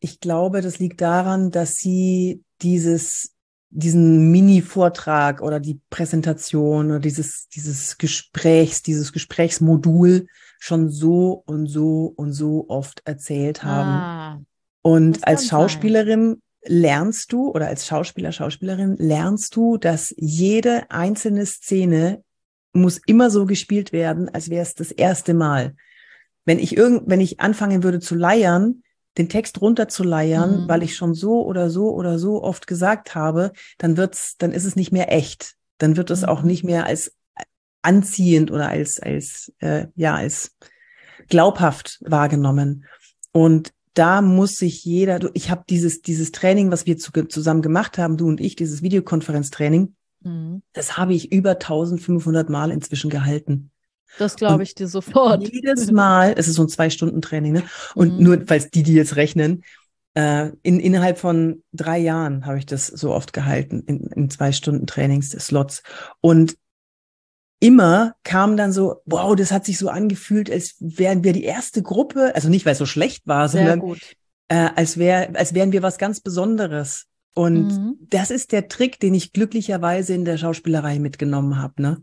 [SPEAKER 1] ich glaube, das liegt daran, dass sie dieses diesen Mini-Vortrag oder die Präsentation oder dieses, dieses Gesprächs, dieses Gesprächsmodul schon so und so und so oft erzählt haben. Ah, und als Schauspielerin sein. lernst du oder als Schauspieler, Schauspielerin lernst du, dass jede einzelne Szene muss immer so gespielt werden, als wäre es das erste Mal. Wenn ich irgend, wenn ich anfangen würde zu leiern, den Text runterzuleiern, mhm. weil ich schon so oder so oder so oft gesagt habe, dann wird's, dann ist es nicht mehr echt. Dann wird es mhm. auch nicht mehr als anziehend oder als als äh, ja als glaubhaft wahrgenommen. Und da muss sich jeder, du, ich habe dieses dieses Training, was wir zu, zusammen gemacht haben, du und ich, dieses Videokonferenztraining, mhm. das habe ich über 1500 Mal inzwischen gehalten.
[SPEAKER 2] Das glaube ich dir sofort.
[SPEAKER 1] Jedes Mal, es ist so ein Zwei-Stunden-Training, ne? Und mhm. nur, falls die, die jetzt rechnen, äh, in, innerhalb von drei Jahren habe ich das so oft gehalten, in, in zwei Stunden Trainings-Slots. Und immer kam dann so, wow, das hat sich so angefühlt, als wären wir die erste Gruppe, also nicht, weil es so schlecht war, sondern äh, als, wär, als wären wir was ganz Besonderes. Und mhm. das ist der Trick, den ich glücklicherweise in der Schauspielerei mitgenommen habe. Ne?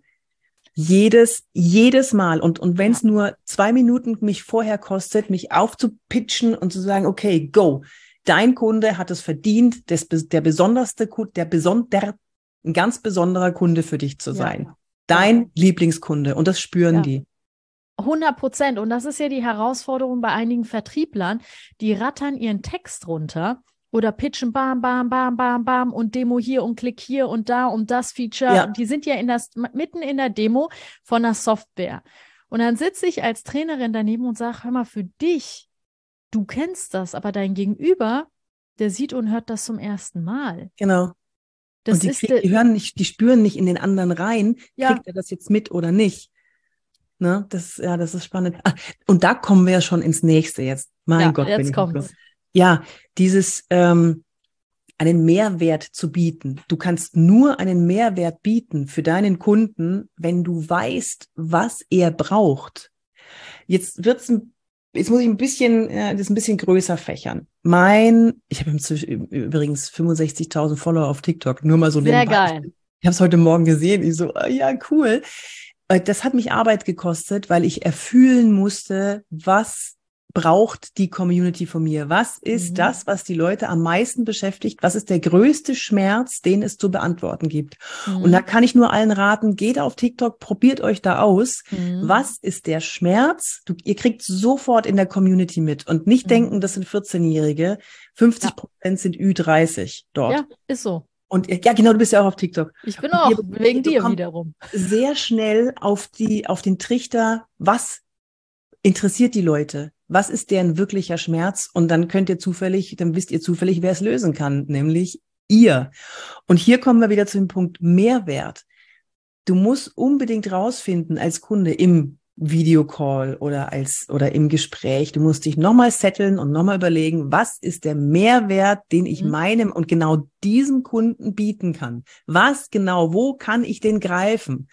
[SPEAKER 1] jedes, jedes Mal. Und, und wenn es ja. nur zwei Minuten mich vorher kostet, mich aufzupitchen und zu sagen, okay, go. Dein Kunde hat es verdient, des, der besonderste Kunde, der besonder, ein ganz besonderer Kunde für dich zu sein. Ja. Dein ja. Lieblingskunde. Und das spüren die.
[SPEAKER 2] 100 Prozent. Und das ist ja die Herausforderung bei einigen Vertrieblern. Die rattern ihren Text runter oder pitchen bam, bam, bam, bam, bam und Demo hier und Klick hier und da und das Feature. Ja. Die sind ja in das, mitten in der Demo von der Software. Und dann sitze ich als Trainerin daneben und sage, hör mal, für dich, du kennst das, aber dein Gegenüber, der sieht und hört das zum ersten Mal.
[SPEAKER 1] Genau. Das und die, krieg, die hören nicht, die spüren nicht in den anderen rein, ja. kriegt er das jetzt mit oder nicht. Ne? Das, ja, das ist spannend. Ah, und da kommen wir ja schon ins nächste jetzt. Mein ja, Gott, jetzt kommt ja, dieses ähm, einen Mehrwert zu bieten. Du kannst nur einen Mehrwert bieten für deinen Kunden, wenn du weißt, was er braucht. Jetzt wird's Jetzt muss ich ein bisschen, äh, das ein bisschen größer fächern. Mein, ich habe übrigens 65.000 Follower auf TikTok, nur mal so
[SPEAKER 2] Sehr geil.
[SPEAKER 1] Ich habe es heute Morgen gesehen. Ich so, oh, ja, cool. Äh, das hat mich Arbeit gekostet, weil ich erfühlen musste, was braucht die Community von mir? Was ist mhm. das, was die Leute am meisten beschäftigt? Was ist der größte Schmerz, den es zu beantworten gibt? Mhm. Und da kann ich nur allen raten, geht auf TikTok, probiert euch da aus. Mhm. Was ist der Schmerz? Du, ihr kriegt sofort in der Community mit und nicht mhm. denken, das sind 14-Jährige. 50 Prozent ja. sind Ü30 dort. Ja,
[SPEAKER 2] ist so.
[SPEAKER 1] Und ja, genau, du bist ja auch auf TikTok.
[SPEAKER 2] Ich bin auch, wegen dir wiederum.
[SPEAKER 1] Sehr schnell auf die, auf den Trichter, was interessiert die Leute? Was ist deren wirklicher Schmerz? Und dann könnt ihr zufällig, dann wisst ihr zufällig, wer es lösen kann, nämlich ihr. Und hier kommen wir wieder zu dem Punkt Mehrwert. Du musst unbedingt rausfinden als Kunde im Videocall oder als oder im Gespräch. Du musst dich nochmal setteln und nochmal überlegen, was ist der Mehrwert, den ich mhm. meinem und genau diesem Kunden bieten kann? Was genau, wo kann ich den greifen?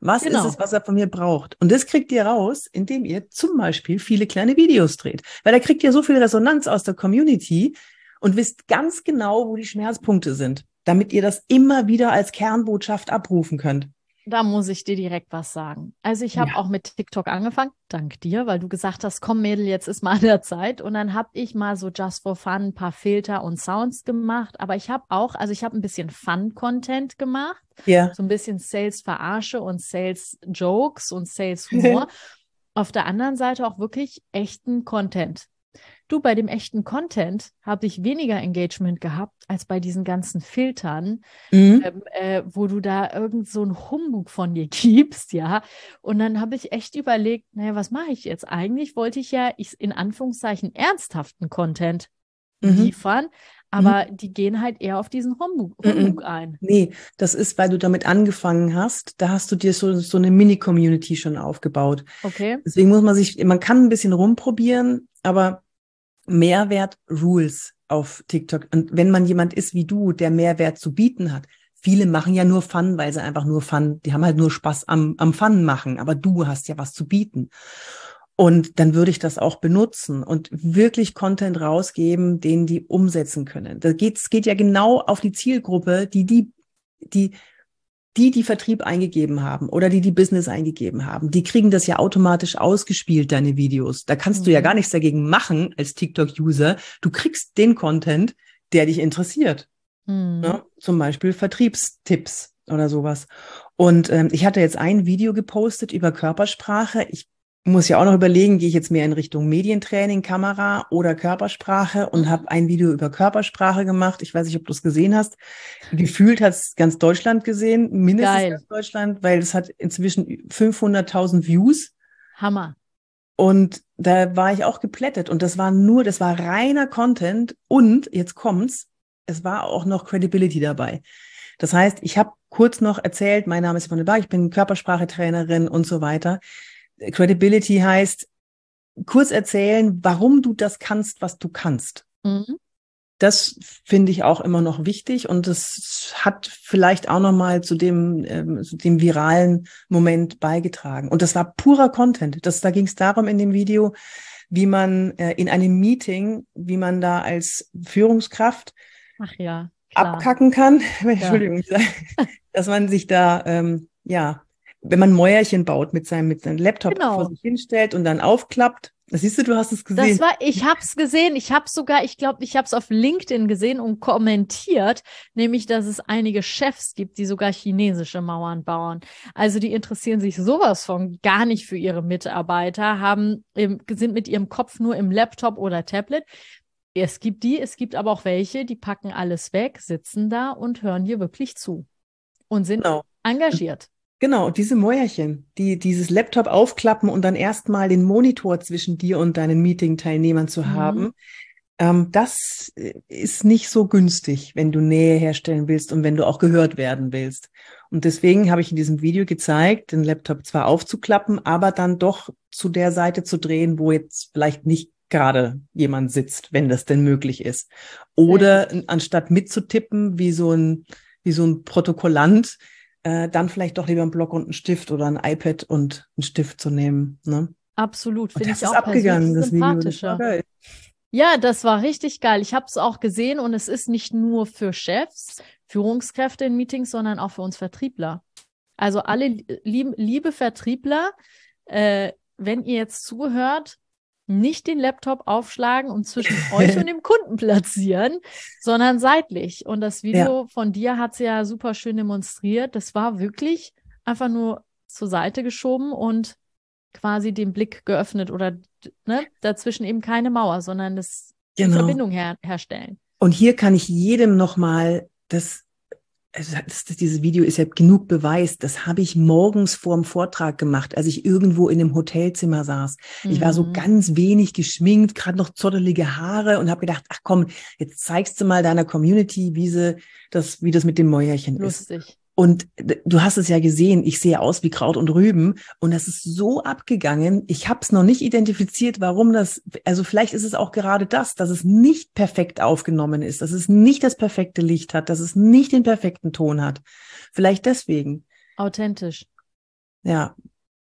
[SPEAKER 1] Was genau. ist es, was er von mir braucht? Und das kriegt ihr raus, indem ihr zum Beispiel viele kleine Videos dreht. Weil da kriegt ihr so viel Resonanz aus der Community und wisst ganz genau, wo die Schmerzpunkte sind, damit ihr das immer wieder als Kernbotschaft abrufen könnt.
[SPEAKER 2] Da muss ich dir direkt was sagen. Also ich habe ja. auch mit TikTok angefangen, dank dir, weil du gesagt hast, komm Mädel, jetzt ist mal an der Zeit. Und dann habe ich mal so just for fun ein paar Filter und Sounds gemacht. Aber ich habe auch, also ich habe ein bisschen Fun-Content gemacht. Ja. So ein bisschen Sales-Verarsche und Sales-Jokes und Sales-Humor. Auf der anderen Seite auch wirklich echten Content. Du, bei dem echten Content habe ich weniger Engagement gehabt als bei diesen ganzen Filtern, mhm. ähm, äh, wo du da irgend so ein Humbug von dir gibst, ja. Und dann habe ich echt überlegt, naja, was mache ich jetzt? Eigentlich wollte ich ja ich, in Anführungszeichen ernsthaften Content mhm. liefern. Aber mhm. die gehen halt eher auf diesen Humbug, mhm. Ein.
[SPEAKER 1] Nee, das ist, weil du damit angefangen hast. Da hast du dir so, so eine Mini-Community schon aufgebaut.
[SPEAKER 2] Okay.
[SPEAKER 1] Deswegen muss man sich, man kann ein bisschen rumprobieren, aber Mehrwert Rules auf TikTok. Und wenn man jemand ist wie du, der Mehrwert zu bieten hat, viele machen ja nur Fun, weil sie einfach nur Fun, die haben halt nur Spaß am, am Fun machen, aber du hast ja was zu bieten. Und dann würde ich das auch benutzen und wirklich Content rausgeben, den die umsetzen können. Da geht, es geht ja genau auf die Zielgruppe, die die, die, die, die Vertrieb eingegeben haben oder die die Business eingegeben haben. Die kriegen das ja automatisch ausgespielt, deine Videos. Da kannst mhm. du ja mhm. gar nichts dagegen machen als TikTok-User. Du kriegst den Content, der dich interessiert. Mhm. Ja, zum Beispiel Vertriebstipps oder sowas. Und ähm, ich hatte jetzt ein Video gepostet über Körpersprache. Ich muss ja auch noch überlegen, gehe ich jetzt mehr in Richtung Medientraining, Kamera oder Körpersprache und mhm. habe ein Video über Körpersprache gemacht. Ich weiß nicht, ob du es gesehen hast. Gefühlt hat es ganz Deutschland gesehen, mindestens Geil. ganz Deutschland, weil es hat inzwischen 500.000 Views.
[SPEAKER 2] Hammer.
[SPEAKER 1] Und da war ich auch geplättet und das war nur, das war reiner Content und jetzt kommt's, es war auch noch Credibility dabei. Das heißt, ich habe kurz noch erzählt, mein Name ist Yvonne Bar, ich bin Körpersprachetrainerin und so weiter. Credibility heißt, kurz erzählen, warum du das kannst, was du kannst. Mhm. Das finde ich auch immer noch wichtig und das hat vielleicht auch noch mal zu dem, ähm, zu dem viralen Moment beigetragen. Und das war purer Content. Das, da ging es darum in dem Video, wie man äh, in einem Meeting, wie man da als Führungskraft
[SPEAKER 2] Ach ja,
[SPEAKER 1] abkacken kann. Entschuldigung, dass man sich da ähm, ja wenn man Mäuerchen baut mit seinem, mit seinem Laptop genau. vor sich hinstellt und dann aufklappt. Das siehst du, du hast es gesehen.
[SPEAKER 2] Das war, ich habe es gesehen. Ich habe sogar, ich glaube, ich habe es auf LinkedIn gesehen und kommentiert, nämlich, dass es einige Chefs gibt, die sogar chinesische Mauern bauen. Also die interessieren sich sowas von gar nicht für ihre Mitarbeiter, haben sind mit ihrem Kopf nur im Laptop oder Tablet. Es gibt die, es gibt aber auch welche, die packen alles weg, sitzen da und hören dir wirklich zu und sind genau. engagiert.
[SPEAKER 1] Genau, diese Mäuerchen, die dieses Laptop aufklappen und dann erstmal den Monitor zwischen dir und deinen Meeting-Teilnehmern zu mhm. haben, ähm, das äh, ist nicht so günstig, wenn du Nähe herstellen willst und wenn du auch gehört werden willst. Und deswegen habe ich in diesem Video gezeigt, den Laptop zwar aufzuklappen, aber dann doch zu der Seite zu drehen, wo jetzt vielleicht nicht gerade jemand sitzt, wenn das denn möglich ist. Oder anstatt mitzutippen, wie so ein, wie so ein Protokollant, äh, dann vielleicht doch lieber einen Block und einen Stift oder ein iPad und einen Stift zu nehmen. Ne?
[SPEAKER 2] Absolut, finde ich
[SPEAKER 1] auch abgegangen, das Video. Das.
[SPEAKER 2] Ja, das war richtig geil. Ich habe es auch gesehen und es ist nicht nur für Chefs, Führungskräfte in Meetings, sondern auch für uns Vertriebler. Also alle lieb, liebe Vertriebler, äh, wenn ihr jetzt zuhört, nicht den Laptop aufschlagen und zwischen euch und dem Kunden platzieren, sondern seitlich. Und das Video ja. von dir hat sie ja super schön demonstriert. Das war wirklich einfach nur zur Seite geschoben und quasi den Blick geöffnet oder ne, dazwischen eben keine Mauer, sondern das genau. Verbindung her herstellen.
[SPEAKER 1] Und hier kann ich jedem nochmal das also das, das, dieses Video ist ja genug Beweis. Das habe ich morgens vor dem Vortrag gemacht, als ich irgendwo in einem Hotelzimmer saß. Mhm. Ich war so mhm. ganz wenig geschminkt, gerade noch zottelige Haare und habe gedacht, ach komm, jetzt zeigst du mal deiner Community, wie sie das, wie das mit dem Mäuerchen
[SPEAKER 2] Lustig.
[SPEAKER 1] ist. Und du hast es ja gesehen, ich sehe aus wie Kraut und Rüben und das ist so abgegangen. Ich habe es noch nicht identifiziert, warum das, also vielleicht ist es auch gerade das, dass es nicht perfekt aufgenommen ist, dass es nicht das perfekte Licht hat, dass es nicht den perfekten Ton hat. Vielleicht deswegen.
[SPEAKER 2] Authentisch.
[SPEAKER 1] Ja.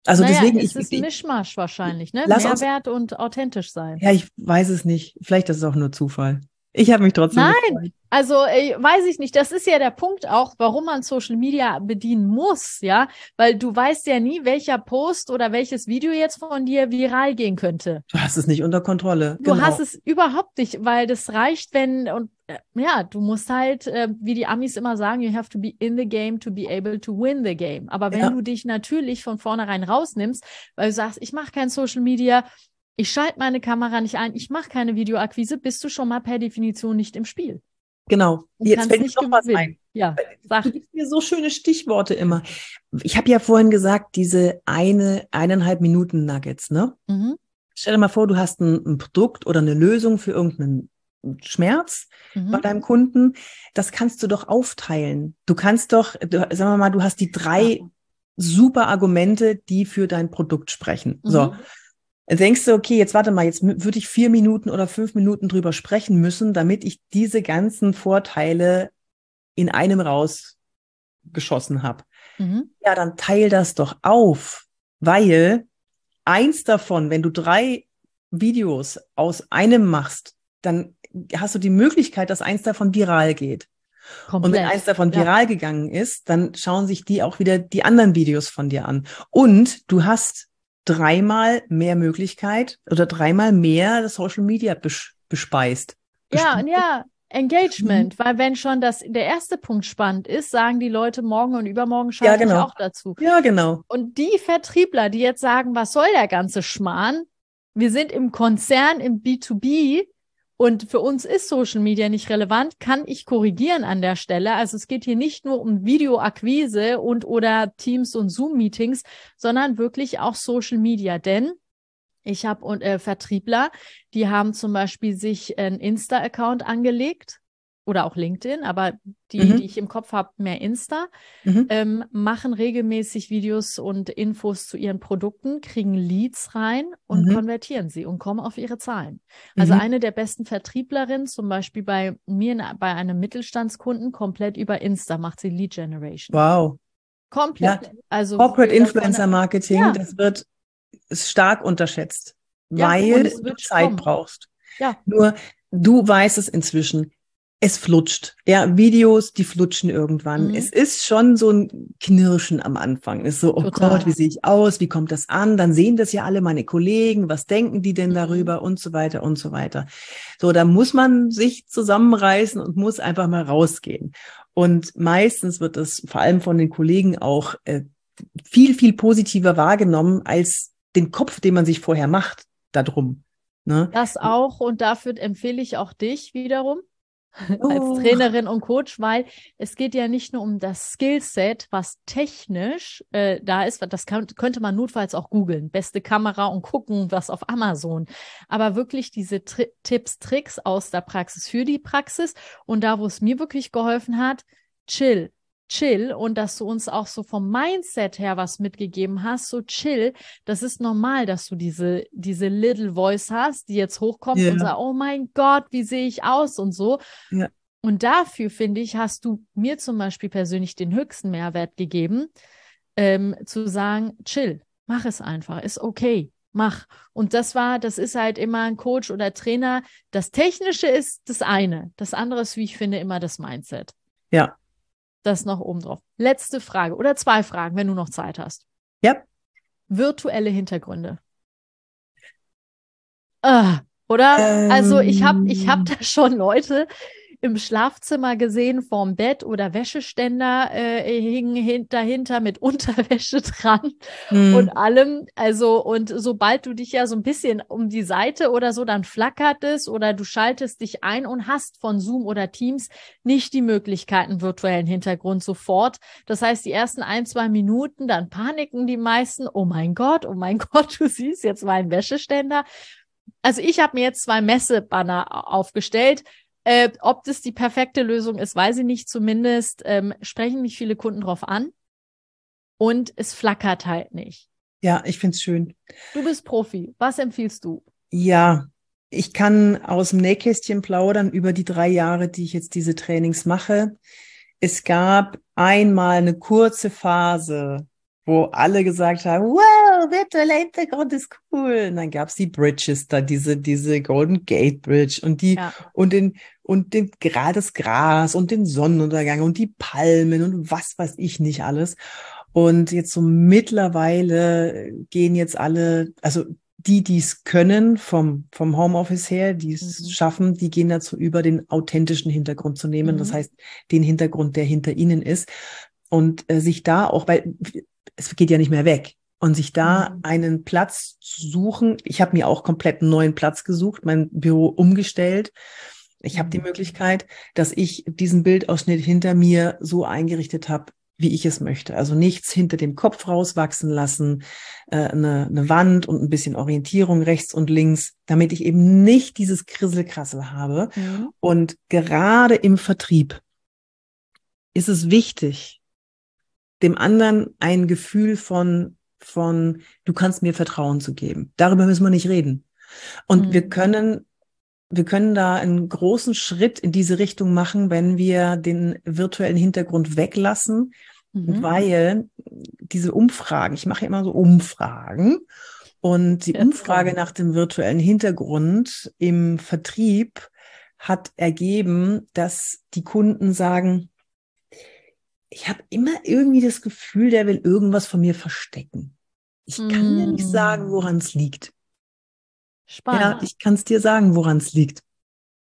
[SPEAKER 1] Also naja, deswegen.
[SPEAKER 2] Es
[SPEAKER 1] ich,
[SPEAKER 2] ist ein Mischmasch wahrscheinlich, ne? Mehrwert uns, und authentisch sein.
[SPEAKER 1] Ja, ich weiß es nicht. Vielleicht ist es auch nur Zufall. Ich habe mich trotzdem.
[SPEAKER 2] Nein, gefreut. also äh, weiß ich nicht. Das ist ja der Punkt auch, warum man Social Media bedienen muss, ja, weil du weißt ja nie, welcher Post oder welches Video jetzt von dir viral gehen könnte.
[SPEAKER 1] Du hast es nicht unter Kontrolle.
[SPEAKER 2] Du genau. hast es überhaupt nicht, weil das reicht, wenn und äh, ja, du musst halt, äh, wie die Amis immer sagen, you have to be in the game to be able to win the game. Aber wenn ja. du dich natürlich von vornherein rausnimmst, weil du sagst, ich mache kein Social Media, ich schalte meine Kamera nicht ein, ich mache keine Videoakquise, bist du schon mal per Definition nicht im Spiel.
[SPEAKER 1] Genau.
[SPEAKER 2] Du Jetzt fällt nicht noch was ein.
[SPEAKER 1] Ja, sag. Du gibst mir so schöne Stichworte immer. Ich habe ja vorhin gesagt, diese eine, eineinhalb Minuten Nuggets, ne? Mhm. Stell dir mal vor, du hast ein, ein, Produkt oder eine Lösung für irgendein Schmerz mhm. bei deinem Kunden, das kannst du doch aufteilen. Du kannst doch, du, sagen wir mal, du hast die drei super Argumente, die für dein Produkt sprechen. Mhm. So. Denkst du, okay, jetzt warte mal, jetzt würde ich vier Minuten oder fünf Minuten drüber sprechen müssen, damit ich diese ganzen Vorteile in einem rausgeschossen habe. Mhm. Ja, dann teil das doch auf, weil eins davon, wenn du drei Videos aus einem machst, dann hast du die Möglichkeit, dass eins davon viral geht. Komplett. Und wenn eins davon viral ja. gegangen ist, dann schauen sich die auch wieder die anderen Videos von dir an. Und du hast dreimal mehr Möglichkeit oder dreimal mehr das Social Media bes bespeist.
[SPEAKER 2] Ja, ja, Engagement, mhm. weil wenn schon das der erste Punkt spannend ist, sagen die Leute morgen und übermorgen schalte ja, genau. ich auch dazu.
[SPEAKER 1] Ja, genau.
[SPEAKER 2] Und die Vertriebler, die jetzt sagen, was soll der ganze Schmarrn? Wir sind im Konzern, im B2B und für uns ist Social Media nicht relevant, kann ich korrigieren an der Stelle. Also es geht hier nicht nur um Videoakquise und oder Teams und Zoom-Meetings, sondern wirklich auch Social Media. Denn ich habe äh, Vertriebler, die haben zum Beispiel sich einen Insta-Account angelegt oder auch LinkedIn, aber die, mhm. die ich im Kopf habe, mehr Insta, mhm. ähm, machen regelmäßig Videos und Infos zu ihren Produkten, kriegen Leads rein und mhm. konvertieren sie und kommen auf ihre Zahlen. Also mhm. eine der besten Vertrieblerinnen, zum Beispiel bei mir in, bei einem Mittelstandskunden, komplett über Insta macht sie Lead Generation.
[SPEAKER 1] Wow.
[SPEAKER 2] Komplett. Ja.
[SPEAKER 1] Also Corporate Influencer Marketing, ja. das wird stark unterschätzt, ja, weil du Zeit kommen. brauchst. Ja. Nur du weißt es inzwischen. Es flutscht. Ja, Videos, die flutschen irgendwann. Mhm. Es ist schon so ein Knirschen am Anfang. Es ist so, oh Total. Gott, wie sehe ich aus? Wie kommt das an? Dann sehen das ja alle meine Kollegen. Was denken die denn mhm. darüber? Und so weiter und so weiter. So, da muss man sich zusammenreißen und muss einfach mal rausgehen. Und meistens wird es vor allem von den Kollegen auch äh, viel, viel positiver wahrgenommen als den Kopf, den man sich vorher macht, darum.
[SPEAKER 2] Ne? Das auch und dafür empfehle ich auch dich wiederum oh. als Trainerin und Coach, weil es geht ja nicht nur um das Skillset, was technisch äh, da ist, das kann, könnte man notfalls auch googeln, beste Kamera und gucken, was auf Amazon, aber wirklich diese Tri Tipps, Tricks aus der Praxis für die Praxis und da, wo es mir wirklich geholfen hat, chill, chill und dass du uns auch so vom Mindset her was mitgegeben hast, so chill. Das ist normal, dass du diese, diese Little Voice hast, die jetzt hochkommt yeah. und sagt, oh mein Gott, wie sehe ich aus und so. Yeah. Und dafür, finde ich, hast du mir zum Beispiel persönlich den höchsten Mehrwert gegeben, ähm, zu sagen, chill, mach es einfach, ist okay. Mach. Und das war, das ist halt immer ein Coach oder Trainer. Das Technische ist das eine. Das andere ist, wie ich finde, immer das Mindset.
[SPEAKER 1] Ja,
[SPEAKER 2] das noch oben drauf. Letzte Frage oder zwei Fragen, wenn du noch Zeit hast.
[SPEAKER 1] Ja.
[SPEAKER 2] Virtuelle Hintergründe. Ah, oder? Ähm. Also ich habe ich hab da schon Leute, im Schlafzimmer gesehen, vorm Bett oder Wäscheständer äh, hingen dahinter mit Unterwäsche dran mhm. und allem. Also, und sobald du dich ja so ein bisschen um die Seite oder so, dann flackert es oder du schaltest dich ein und hast von Zoom oder Teams nicht die Möglichkeiten virtuellen Hintergrund sofort. Das heißt, die ersten ein, zwei Minuten, dann paniken die meisten. Oh mein Gott, oh mein Gott, du siehst jetzt meinen Wäscheständer. Also ich habe mir jetzt zwei Messebanner aufgestellt äh, ob das die perfekte Lösung ist, weiß ich nicht. Zumindest ähm, sprechen mich viele Kunden drauf an. Und es flackert halt nicht.
[SPEAKER 1] Ja, ich find's schön.
[SPEAKER 2] Du bist Profi. Was empfiehlst du?
[SPEAKER 1] Ja, ich kann aus dem Nähkästchen plaudern über die drei Jahre, die ich jetzt diese Trainings mache. Es gab einmal eine kurze Phase, wo alle gesagt haben, wow, virtueller Hintergrund ist cool. Und dann gab's die Bridges da, diese, diese Golden Gate Bridge und die, ja. und den, und den, das Gras und den Sonnenuntergang und die Palmen und was weiß ich nicht alles. Und jetzt so mittlerweile gehen jetzt alle, also die, die es können vom, vom Homeoffice her, die es mhm. schaffen, die gehen dazu über, den authentischen Hintergrund zu nehmen. Mhm. Das heißt, den Hintergrund, der hinter ihnen ist. Und äh, sich da auch, weil es geht ja nicht mehr weg. Und sich da mhm. einen Platz zu suchen. Ich habe mir auch komplett einen neuen Platz gesucht, mein Büro umgestellt. Ich habe die mhm. Möglichkeit, dass ich diesen Bildausschnitt hinter mir so eingerichtet habe, wie ich es möchte. Also nichts hinter dem Kopf rauswachsen lassen, äh, eine, eine Wand und ein bisschen Orientierung rechts und links, damit ich eben nicht dieses Krisselkrassel habe. Mhm. Und gerade im Vertrieb ist es wichtig, dem anderen ein Gefühl von, von, du kannst mir Vertrauen zu geben. Darüber müssen wir nicht reden. Und mhm. wir können wir können da einen großen Schritt in diese Richtung machen, wenn wir den virtuellen Hintergrund weglassen, mhm. weil diese Umfragen, ich mache ja immer so Umfragen und die Umfrage nach dem virtuellen Hintergrund im Vertrieb hat ergeben, dass die Kunden sagen, ich habe immer irgendwie das Gefühl, der will irgendwas von mir verstecken. Ich kann mm. dir nicht sagen, woran es liegt. Spannend. Ja, ich kann es dir sagen, woran es liegt.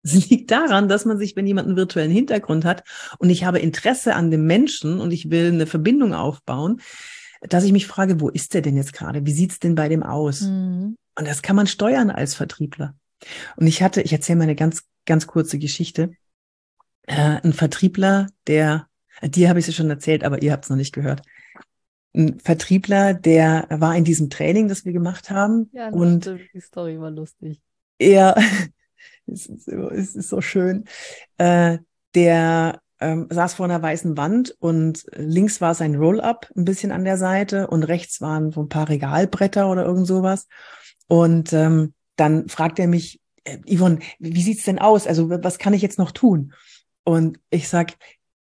[SPEAKER 1] Es liegt daran, dass man sich, wenn jemand einen virtuellen Hintergrund hat und ich habe Interesse an dem Menschen und ich will eine Verbindung aufbauen, dass ich mich frage, wo ist der denn jetzt gerade? Wie sieht's denn bei dem aus? Mhm. Und das kann man steuern als Vertriebler. Und ich hatte, ich erzähle mal eine ganz, ganz kurze Geschichte. Äh, ein Vertriebler, der, dir habe ich es schon erzählt, aber ihr habt es noch nicht gehört ein Vertriebler, der war in diesem Training, das wir gemacht haben.
[SPEAKER 2] Ja, und stimmt. die Story war lustig.
[SPEAKER 1] Er, es ist, es ist so schön, äh, der ähm, saß vor einer weißen Wand und links war sein Roll-up ein bisschen an der Seite und rechts waren so ein paar Regalbretter oder irgend sowas. Und ähm, dann fragt er mich, äh, Yvonne, wie sieht's denn aus? Also was kann ich jetzt noch tun? Und ich sag,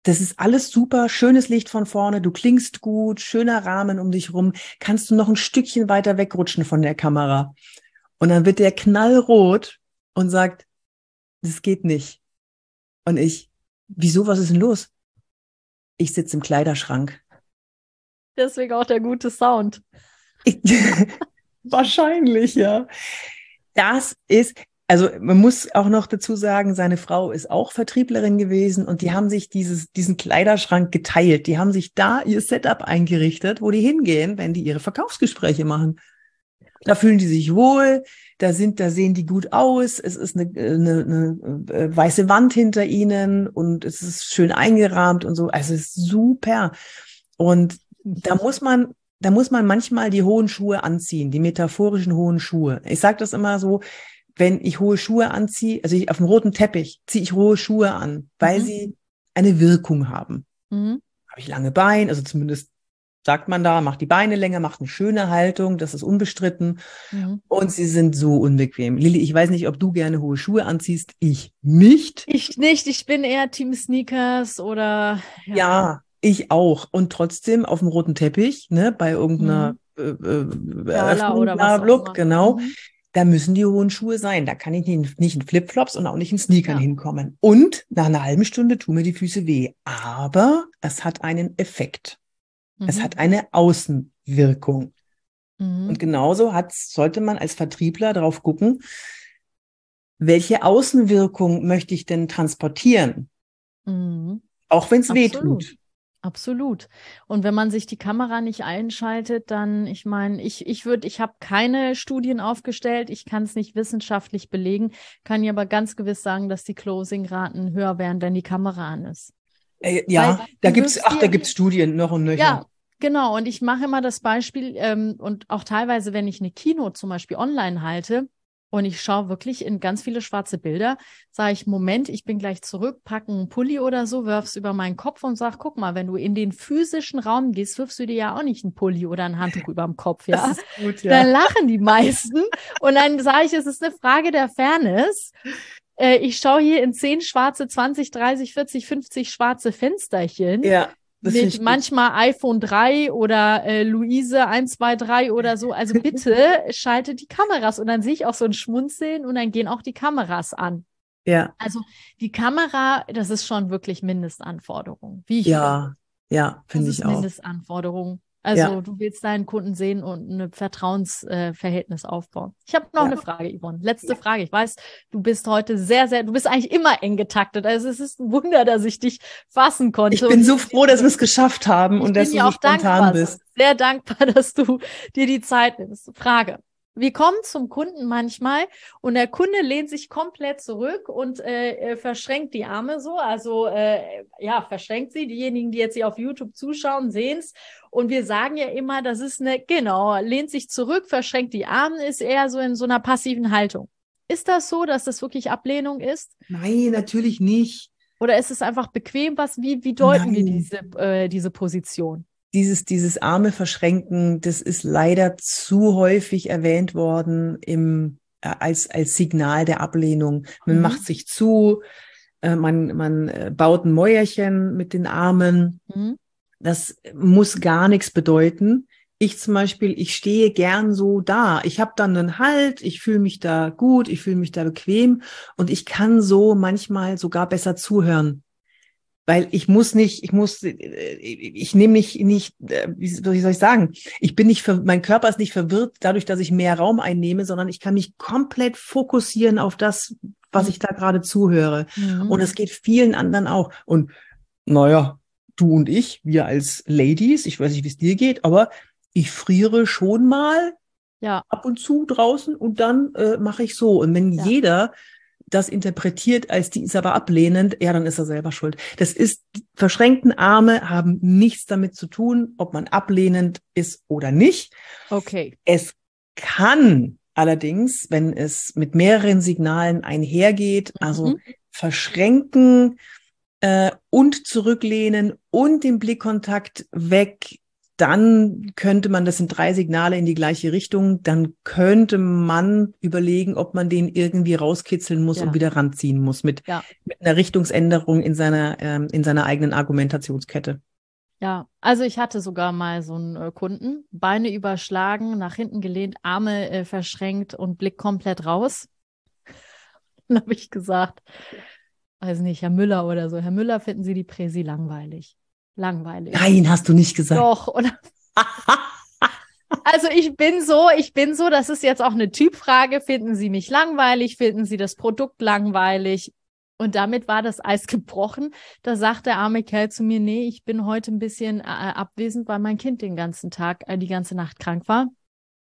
[SPEAKER 1] das ist alles super, schönes Licht von vorne, du klingst gut, schöner Rahmen um dich rum. Kannst du noch ein Stückchen weiter wegrutschen von der Kamera? Und dann wird der knallrot und sagt, das geht nicht. Und ich, wieso, was ist denn los? Ich sitze im Kleiderschrank.
[SPEAKER 2] Deswegen auch der gute Sound.
[SPEAKER 1] Ich, wahrscheinlich, ja. Das ist, also man muss auch noch dazu sagen, seine Frau ist auch Vertrieblerin gewesen und die haben sich dieses, diesen Kleiderschrank geteilt. Die haben sich da ihr Setup eingerichtet, wo die hingehen, wenn die ihre Verkaufsgespräche machen. Da fühlen die sich wohl, da sind, da sehen die gut aus, es ist eine, eine, eine äh, weiße Wand hinter ihnen und es ist schön eingerahmt und so. Also es ist super. Und da muss man, da muss man manchmal die hohen Schuhe anziehen, die metaphorischen hohen Schuhe. Ich sage das immer so, wenn ich hohe Schuhe anziehe, also ich, auf dem roten Teppich ziehe ich hohe Schuhe an, weil mhm. sie eine Wirkung haben. Mhm. Habe ich lange Beine, also zumindest sagt man da, macht die Beine länger, macht eine schöne Haltung, das ist unbestritten. Mhm. Und sie sind so unbequem. Lilly, ich weiß nicht, ob du gerne hohe Schuhe anziehst. Ich nicht.
[SPEAKER 2] Ich nicht. Ich bin eher Team Sneakers oder.
[SPEAKER 1] Ja, ja ich auch. Und trotzdem auf dem roten Teppich, ne, bei irgendeiner mhm. äh, äh, Eröffnung, oder was Look, genau. Mhm da müssen die hohen Schuhe sein. Da kann ich nicht, nicht in Flipflops und auch nicht in Sneakern ja. hinkommen. Und nach einer halben Stunde tun mir die Füße weh. Aber es hat einen Effekt. Mhm. Es hat eine Außenwirkung. Mhm. Und genauso hat, sollte man als Vertriebler darauf gucken, welche Außenwirkung möchte ich denn transportieren? Mhm. Auch wenn es weh tut.
[SPEAKER 2] Absolut. Und wenn man sich die Kamera nicht einschaltet, dann, ich meine, ich, ich würde, ich habe keine Studien aufgestellt, ich kann es nicht wissenschaftlich belegen, kann ja aber ganz gewiss sagen, dass die Closing-Raten höher wären, wenn die Kamera an ist.
[SPEAKER 1] Äh, ja, Weil, da gibt's, ach, da gibt's Studien noch und nöcher.
[SPEAKER 2] Ja, genau. Und ich mache immer das Beispiel, ähm, und auch teilweise, wenn ich eine Kino zum Beispiel online halte, und ich schaue wirklich in ganz viele schwarze Bilder, sage ich, Moment, ich bin gleich zurück, packe einen Pulli oder so, wirf's über meinen Kopf und sag, guck mal, wenn du in den physischen Raum gehst, wirfst du dir ja auch nicht einen Pulli oder ein Handtuch über dem Kopf, ja? Gut, ja. Dann lachen die meisten und dann sage ich, es ist eine Frage der Fairness. Äh, ich schaue hier in zehn schwarze, 20, 30, 40, 50 schwarze Fensterchen. Ja mit manchmal iPhone 3 oder äh, Luise 123 oder so. Also bitte schaltet die Kameras und dann sehe ich auch so ein Schmunzeln und dann gehen auch die Kameras an. Ja. Also die Kamera, das ist schon wirklich Mindestanforderung. Wie ich
[SPEAKER 1] ja, finde. ja, finde ich auch.
[SPEAKER 2] Mindestanforderung. Also ja. du willst deinen Kunden sehen und ein Vertrauensverhältnis äh, aufbauen. Ich habe noch ja. eine Frage, Yvonne. Letzte ja. Frage. Ich weiß, du bist heute sehr, sehr, du bist eigentlich immer eng getaktet. Also es ist ein Wunder, dass ich dich fassen konnte.
[SPEAKER 1] Ich bin so froh, dass wir es geschafft haben und dass du so spontan
[SPEAKER 2] dankbar,
[SPEAKER 1] bist.
[SPEAKER 2] Sehr dankbar, dass du dir die Zeit nimmst. Frage. Wir kommen zum Kunden manchmal und der Kunde lehnt sich komplett zurück und äh, verschränkt die Arme so, also äh, ja, verschränkt sie. Diejenigen, die jetzt hier auf YouTube zuschauen, sehen es. Und wir sagen ja immer, das ist eine, genau, lehnt sich zurück, verschränkt die Arme, ist eher so in so einer passiven Haltung. Ist das so, dass das wirklich Ablehnung ist?
[SPEAKER 1] Nein, natürlich nicht.
[SPEAKER 2] Oder ist es einfach bequem? Was, wie, wie deuten Nein. wir diese, äh, diese Position?
[SPEAKER 1] Dieses, dieses Arme verschränken, das ist leider zu häufig erwähnt worden im, äh, als, als Signal der Ablehnung. Man mhm. macht sich zu, äh, man, man äh, baut ein Mäuerchen mit den Armen. Mhm. Das muss gar nichts bedeuten ich zum Beispiel, ich stehe gern so da. Ich habe dann einen Halt, ich fühle mich da gut, ich fühle mich da bequem und ich kann so manchmal sogar besser zuhören. Weil ich muss nicht, ich muss, äh, ich nehme nicht, nicht, äh, wie soll ich sagen, ich bin nicht, mein Körper ist nicht verwirrt dadurch, dass ich mehr Raum einnehme, sondern ich kann mich komplett fokussieren auf das, was ich da gerade zuhöre. Mhm. Und es geht vielen anderen auch. Und naja, du und ich, wir als Ladies, ich weiß nicht, wie es dir geht, aber ich friere schon mal ja. ab und zu draußen und dann äh, mache ich so. Und wenn ja. jeder das interpretiert als die ist aber ablehnend, ja, dann ist er selber schuld. Das ist, verschränkten Arme haben nichts damit zu tun, ob man ablehnend ist oder nicht.
[SPEAKER 2] Okay.
[SPEAKER 1] Es kann allerdings, wenn es mit mehreren Signalen einhergeht, also mhm. verschränken äh, und zurücklehnen und den Blickkontakt weg, dann könnte man, das sind drei Signale in die gleiche Richtung, dann könnte man überlegen, ob man den irgendwie rauskitzeln muss ja. und wieder ranziehen muss mit, ja. mit einer Richtungsänderung in seiner, ähm, in seiner eigenen Argumentationskette.
[SPEAKER 2] Ja, also ich hatte sogar mal so einen äh, Kunden, Beine überschlagen, nach hinten gelehnt, Arme äh, verschränkt und Blick komplett raus. Dann habe ich gesagt, weiß nicht, Herr Müller oder so, Herr Müller, finden Sie die Präsi langweilig? Langweilig.
[SPEAKER 1] Nein, hast du nicht gesagt.
[SPEAKER 2] Doch, oder? Also ich bin so, ich bin so, das ist jetzt auch eine Typfrage. Finden Sie mich langweilig? Finden Sie das Produkt langweilig? Und damit war das Eis gebrochen. Da sagt der arme Kerl zu mir, nee, ich bin heute ein bisschen äh, abwesend, weil mein Kind den ganzen Tag, äh, die ganze Nacht krank war.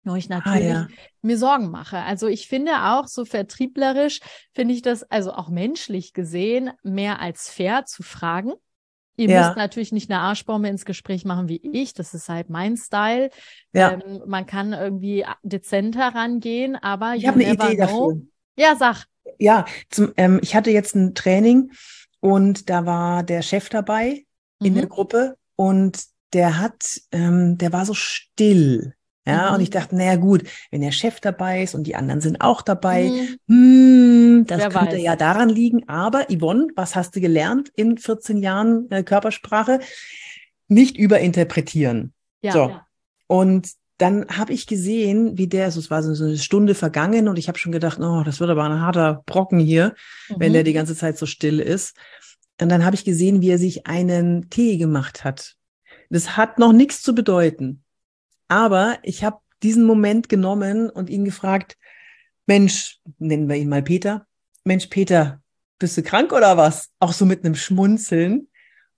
[SPEAKER 2] Wo ich natürlich ah, ja. mir Sorgen mache. Also ich finde auch so vertrieblerisch, finde ich das, also auch menschlich gesehen, mehr als fair zu fragen. Ihr ja. müsst natürlich nicht eine Arschbombe ins Gespräch machen wie ich. Das ist halt mein Style. Ja. Ähm, man kann irgendwie dezenter rangehen, aber
[SPEAKER 1] ich habe eine Idee know. dafür.
[SPEAKER 2] Ja, sag.
[SPEAKER 1] Ja, zum, ähm, ich hatte jetzt ein Training und da war der Chef dabei mhm. in der mhm. Gruppe und der hat, ähm, der war so still. Ja, mhm. und ich dachte, naja, gut, wenn der Chef dabei ist und die anderen sind auch dabei, mhm. hm, das Wer könnte weiß. ja daran liegen. Aber Yvonne, was hast du gelernt in 14 Jahren äh, Körpersprache? Nicht überinterpretieren. Ja, so. Ja. Und dann habe ich gesehen, wie der, also es war so eine Stunde vergangen und ich habe schon gedacht, oh, das wird aber ein harter Brocken hier, mhm. wenn der die ganze Zeit so still ist. Und dann habe ich gesehen, wie er sich einen Tee gemacht hat. Das hat noch nichts zu bedeuten. Aber ich habe diesen Moment genommen und ihn gefragt, Mensch, nennen wir ihn mal Peter. Mensch, Peter, bist du krank oder was? Auch so mit einem Schmunzeln.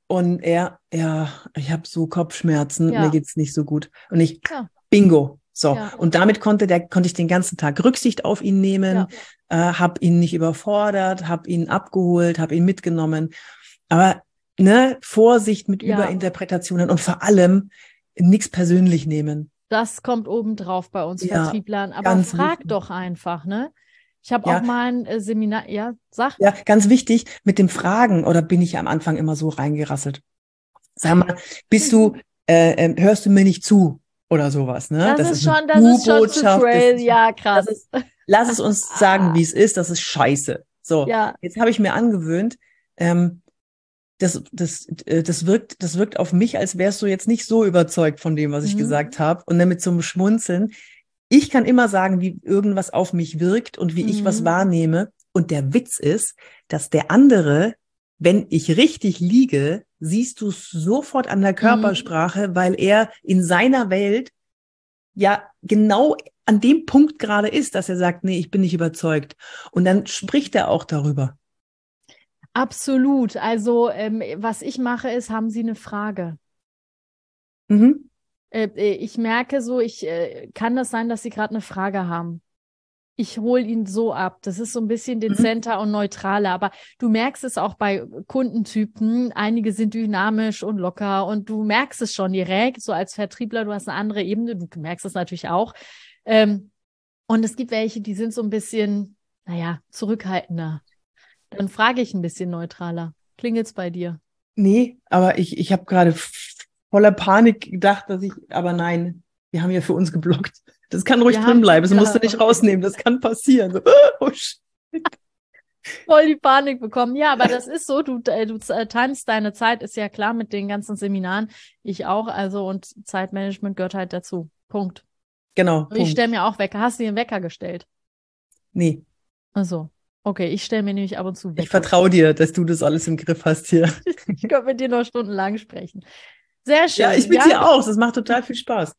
[SPEAKER 1] Und er, ja, ich habe so Kopfschmerzen, ja. mir geht's nicht so gut. Und ich, ja. bingo. So, ja. und damit konnte der konnte ich den ganzen Tag Rücksicht auf ihn nehmen, äh, habe ihn nicht überfordert, habe ihn abgeholt, habe ihn mitgenommen. Aber ne, Vorsicht mit Überinterpretationen und vor allem nichts persönlich nehmen.
[SPEAKER 2] Das kommt obendrauf bei uns ja, Vertrieblern. Aber frag wichtig. doch einfach, ne? Ich habe ja. auch mal ein äh, Seminar, ja, sag.
[SPEAKER 1] Ja, ganz wichtig, mit dem Fragen, oder bin ich am Anfang immer so reingerasselt? Sag mal, bist du, äh, äh, hörst du mir nicht zu? Oder sowas, ne?
[SPEAKER 2] Das, das ist, ist schon, das ist schon zu crazy. Ja, krass.
[SPEAKER 1] Ist, lass es uns sagen, wie es ist, das ist scheiße. So, ja. jetzt habe ich mir angewöhnt, ähm, das, das, äh, das wirkt, das wirkt auf mich, als wärst du jetzt nicht so überzeugt von dem, was ich mhm. gesagt habe. Und dann mit so einem Schmunzeln. Ich kann immer sagen, wie irgendwas auf mich wirkt und wie mhm. ich was mhm. wahrnehme. Und der Witz ist, dass der andere, wenn ich richtig liege, siehst du es sofort an der mhm. Körpersprache, mhm. weil er in seiner Welt ja genau an dem Punkt gerade ist, dass er sagt, nee, ich bin nicht überzeugt. Und dann spricht er auch darüber.
[SPEAKER 2] Absolut. Also, ähm, was ich mache, ist, haben Sie eine Frage? Mhm. Äh, äh, ich merke so, ich äh, kann das sein, dass Sie gerade eine Frage haben. Ich hole ihn so ab. Das ist so ein bisschen mhm. dezenter mhm. und neutraler. Aber du merkst es auch bei Kundentypen. Einige sind dynamisch und locker und du merkst es schon direkt. So als Vertriebler, du hast eine andere Ebene. Du merkst es natürlich auch. Ähm, und es gibt welche, die sind so ein bisschen, naja, zurückhaltender. Dann frage ich ein bisschen neutraler. Klingelt's bei dir?
[SPEAKER 1] Nee, aber ich, ich habe gerade voller Panik gedacht, dass ich, aber nein, wir haben ja für uns geblockt. Das kann ruhig wir drin bleiben, das musst du nicht rausnehmen, das kann passieren. So, oh, shit.
[SPEAKER 2] Voll die Panik bekommen. Ja, aber das ist so, du, äh, du äh, timest deine Zeit, ist ja klar mit den ganzen Seminaren. Ich auch, also und Zeitmanagement gehört halt dazu. Punkt.
[SPEAKER 1] Genau.
[SPEAKER 2] Ich stelle mir auch Wecker. Hast du den Wecker gestellt?
[SPEAKER 1] Nee.
[SPEAKER 2] Also, okay, ich stelle mir nämlich ab und zu
[SPEAKER 1] Wecker. Ich vertraue dir, dass du das alles im Griff hast hier.
[SPEAKER 2] ich könnte mit dir noch stundenlang sprechen. Sehr schön.
[SPEAKER 1] Ja, ich bin ja? dir auch. Das macht total viel Spaß.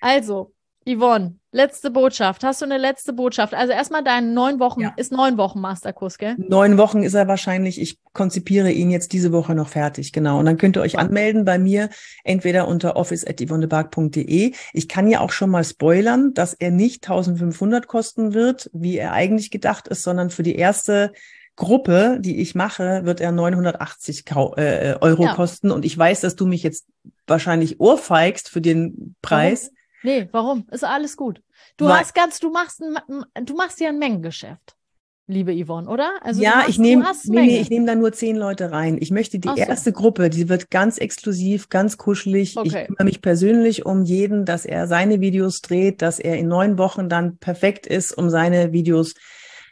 [SPEAKER 2] Also, Yvonne, letzte Botschaft. Hast du eine letzte Botschaft? Also erstmal dein neun Wochen, ja. ist neun Wochen Masterkurs, gell?
[SPEAKER 1] Neun Wochen ist er wahrscheinlich. Ich konzipiere ihn jetzt diese Woche noch fertig, genau. Und dann könnt ihr euch anmelden bei mir, entweder unter office.yvonnebark.de. Ich kann ja auch schon mal spoilern, dass er nicht 1500 kosten wird, wie er eigentlich gedacht ist, sondern für die erste Gruppe, die ich mache, wird er 980 äh, Euro ja. kosten. Und ich weiß, dass du mich jetzt wahrscheinlich ohrfeigst für den Preis.
[SPEAKER 2] Nee, warum? Ist alles gut. Du Weil, hast ganz, du machst ein, du machst ja ein Mengengeschäft, liebe Yvonne, oder?
[SPEAKER 1] Also ja, machst, ich nehme, nee, nee, ich nehme da nur zehn Leute rein. Ich möchte die so. erste Gruppe, die wird ganz exklusiv, ganz kuschelig. Okay. Ich kümmere mich persönlich um jeden, dass er seine Videos dreht, dass er in neun Wochen dann perfekt ist, um seine Videos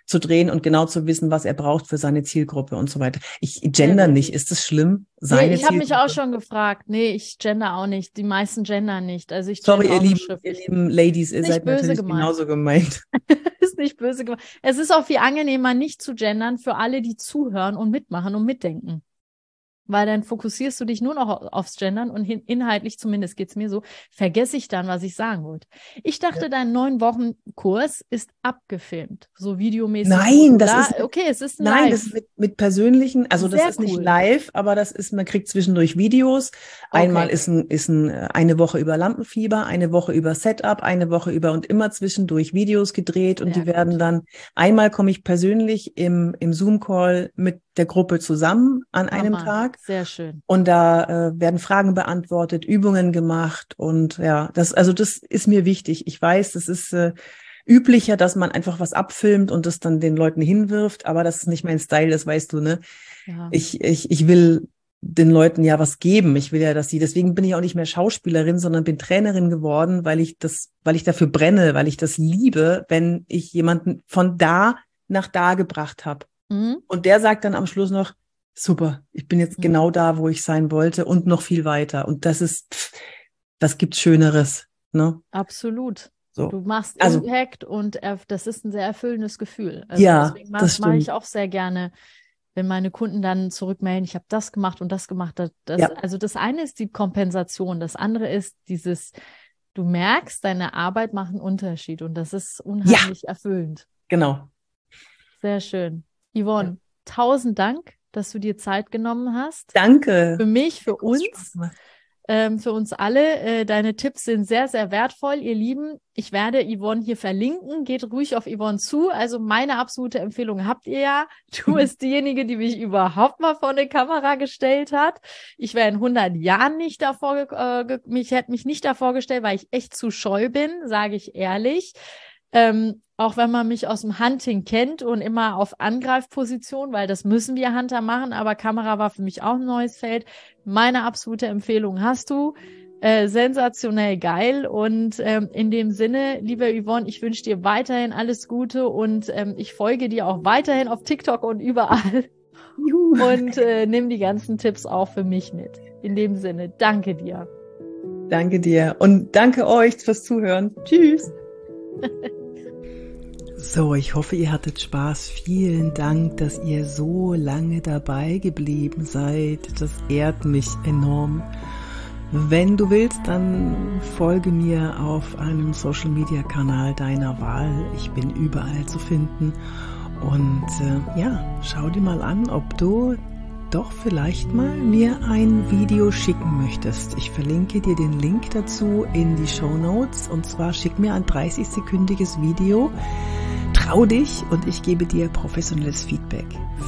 [SPEAKER 1] zu drehen und genau zu wissen, was er braucht für seine Zielgruppe und so weiter. Ich gender nicht. Ist das schlimm?
[SPEAKER 2] Seine nee, ich habe mich auch schon gefragt. Nee, ich gender auch nicht. Die meisten gender nicht. Also ich
[SPEAKER 1] Sorry, ihr lieben, ihr lieben Ladies, ihr seid natürlich gemeint. genauso gemeint.
[SPEAKER 2] ist nicht böse gemeint. Es ist auch viel angenehmer, nicht zu gendern für alle, die zuhören und mitmachen und mitdenken weil dann fokussierst du dich nur noch aufs Gendern und inhaltlich, zumindest geht's mir so, vergesse ich dann, was ich sagen wollte. Ich dachte, ja. dein neun Wochen Kurs ist abgefilmt, so videomäßig.
[SPEAKER 1] Nein, das ist okay, es ist nein, live. das ist mit, mit persönlichen, also Sehr das ist cool. nicht live, aber das ist, man kriegt zwischendurch Videos. Einmal okay. ist ein, ist ein, eine Woche über Lampenfieber, eine Woche über Setup, eine Woche über und immer zwischendurch Videos gedreht und Sehr die werden dann, einmal komme ich persönlich im, im Zoom-Call mit der Gruppe zusammen an einem Mama, Tag.
[SPEAKER 2] Sehr schön.
[SPEAKER 1] Und da äh, werden Fragen beantwortet, Übungen gemacht und ja, das also das ist mir wichtig. Ich weiß, das ist äh, üblicher, dass man einfach was abfilmt und das dann den Leuten hinwirft, aber das ist nicht mein Style, das weißt du, ne? Ja. Ich ich ich will den Leuten ja was geben. Ich will ja, dass sie, deswegen bin ich auch nicht mehr Schauspielerin, sondern bin Trainerin geworden, weil ich das, weil ich dafür brenne, weil ich das liebe, wenn ich jemanden von da nach da gebracht habe. Mhm. Und der sagt dann am Schluss noch, super, ich bin jetzt mhm. genau da, wo ich sein wollte und noch viel weiter. Und das ist, pff, was gibt's Schöneres, ne?
[SPEAKER 2] Absolut. So. Du machst also, Impact und das ist ein sehr erfüllendes Gefühl.
[SPEAKER 1] Also ja, deswegen
[SPEAKER 2] mach, das mache ich auch sehr gerne, wenn meine Kunden dann zurückmelden, ich habe das gemacht und das gemacht. Das, ja. Also das eine ist die Kompensation, das andere ist dieses, du merkst, deine Arbeit macht einen Unterschied und das ist unheimlich ja. erfüllend.
[SPEAKER 1] Genau.
[SPEAKER 2] Sehr schön. Yvonne, ja. tausend Dank, dass du dir Zeit genommen hast.
[SPEAKER 1] Danke.
[SPEAKER 2] Für mich, für uns, ähm, für uns alle. Äh, deine Tipps sind sehr, sehr wertvoll, ihr Lieben. Ich werde Yvonne hier verlinken. Geht ruhig auf Yvonne zu. Also meine absolute Empfehlung habt ihr ja. Du bist diejenige, die mich überhaupt mal vor eine Kamera gestellt hat. Ich wäre in 100 Jahren nicht davor, äh, mich hätte mich nicht davor gestellt, weil ich echt zu scheu bin, sage ich ehrlich. Ähm, auch wenn man mich aus dem Hunting kennt und immer auf Angreifposition, weil das müssen wir Hunter machen, aber Kamera war für mich auch ein neues Feld. Meine absolute Empfehlung hast du. Äh, sensationell geil und ähm, in dem Sinne, liebe Yvonne, ich wünsche dir weiterhin alles Gute und ähm, ich folge dir auch weiterhin auf TikTok und überall Juhu. und äh, nimm die ganzen Tipps auch für mich mit. In dem Sinne, danke dir.
[SPEAKER 1] Danke dir und danke euch fürs Zuhören. Tschüss. So, ich hoffe, ihr hattet Spaß. Vielen Dank, dass ihr so lange dabei geblieben seid. Das ehrt mich enorm. Wenn du willst, dann folge mir auf einem Social Media Kanal deiner Wahl. Ich bin überall zu finden. Und äh, ja, schau dir mal an, ob du doch vielleicht mal mir ein Video schicken möchtest. Ich verlinke dir den Link dazu in die Show Notes und zwar schick mir ein 30-sekündiges Video. Trau dich und ich gebe dir professionelles Feedback.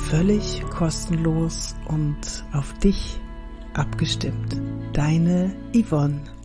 [SPEAKER 1] Völlig kostenlos und auf dich abgestimmt. Deine Yvonne.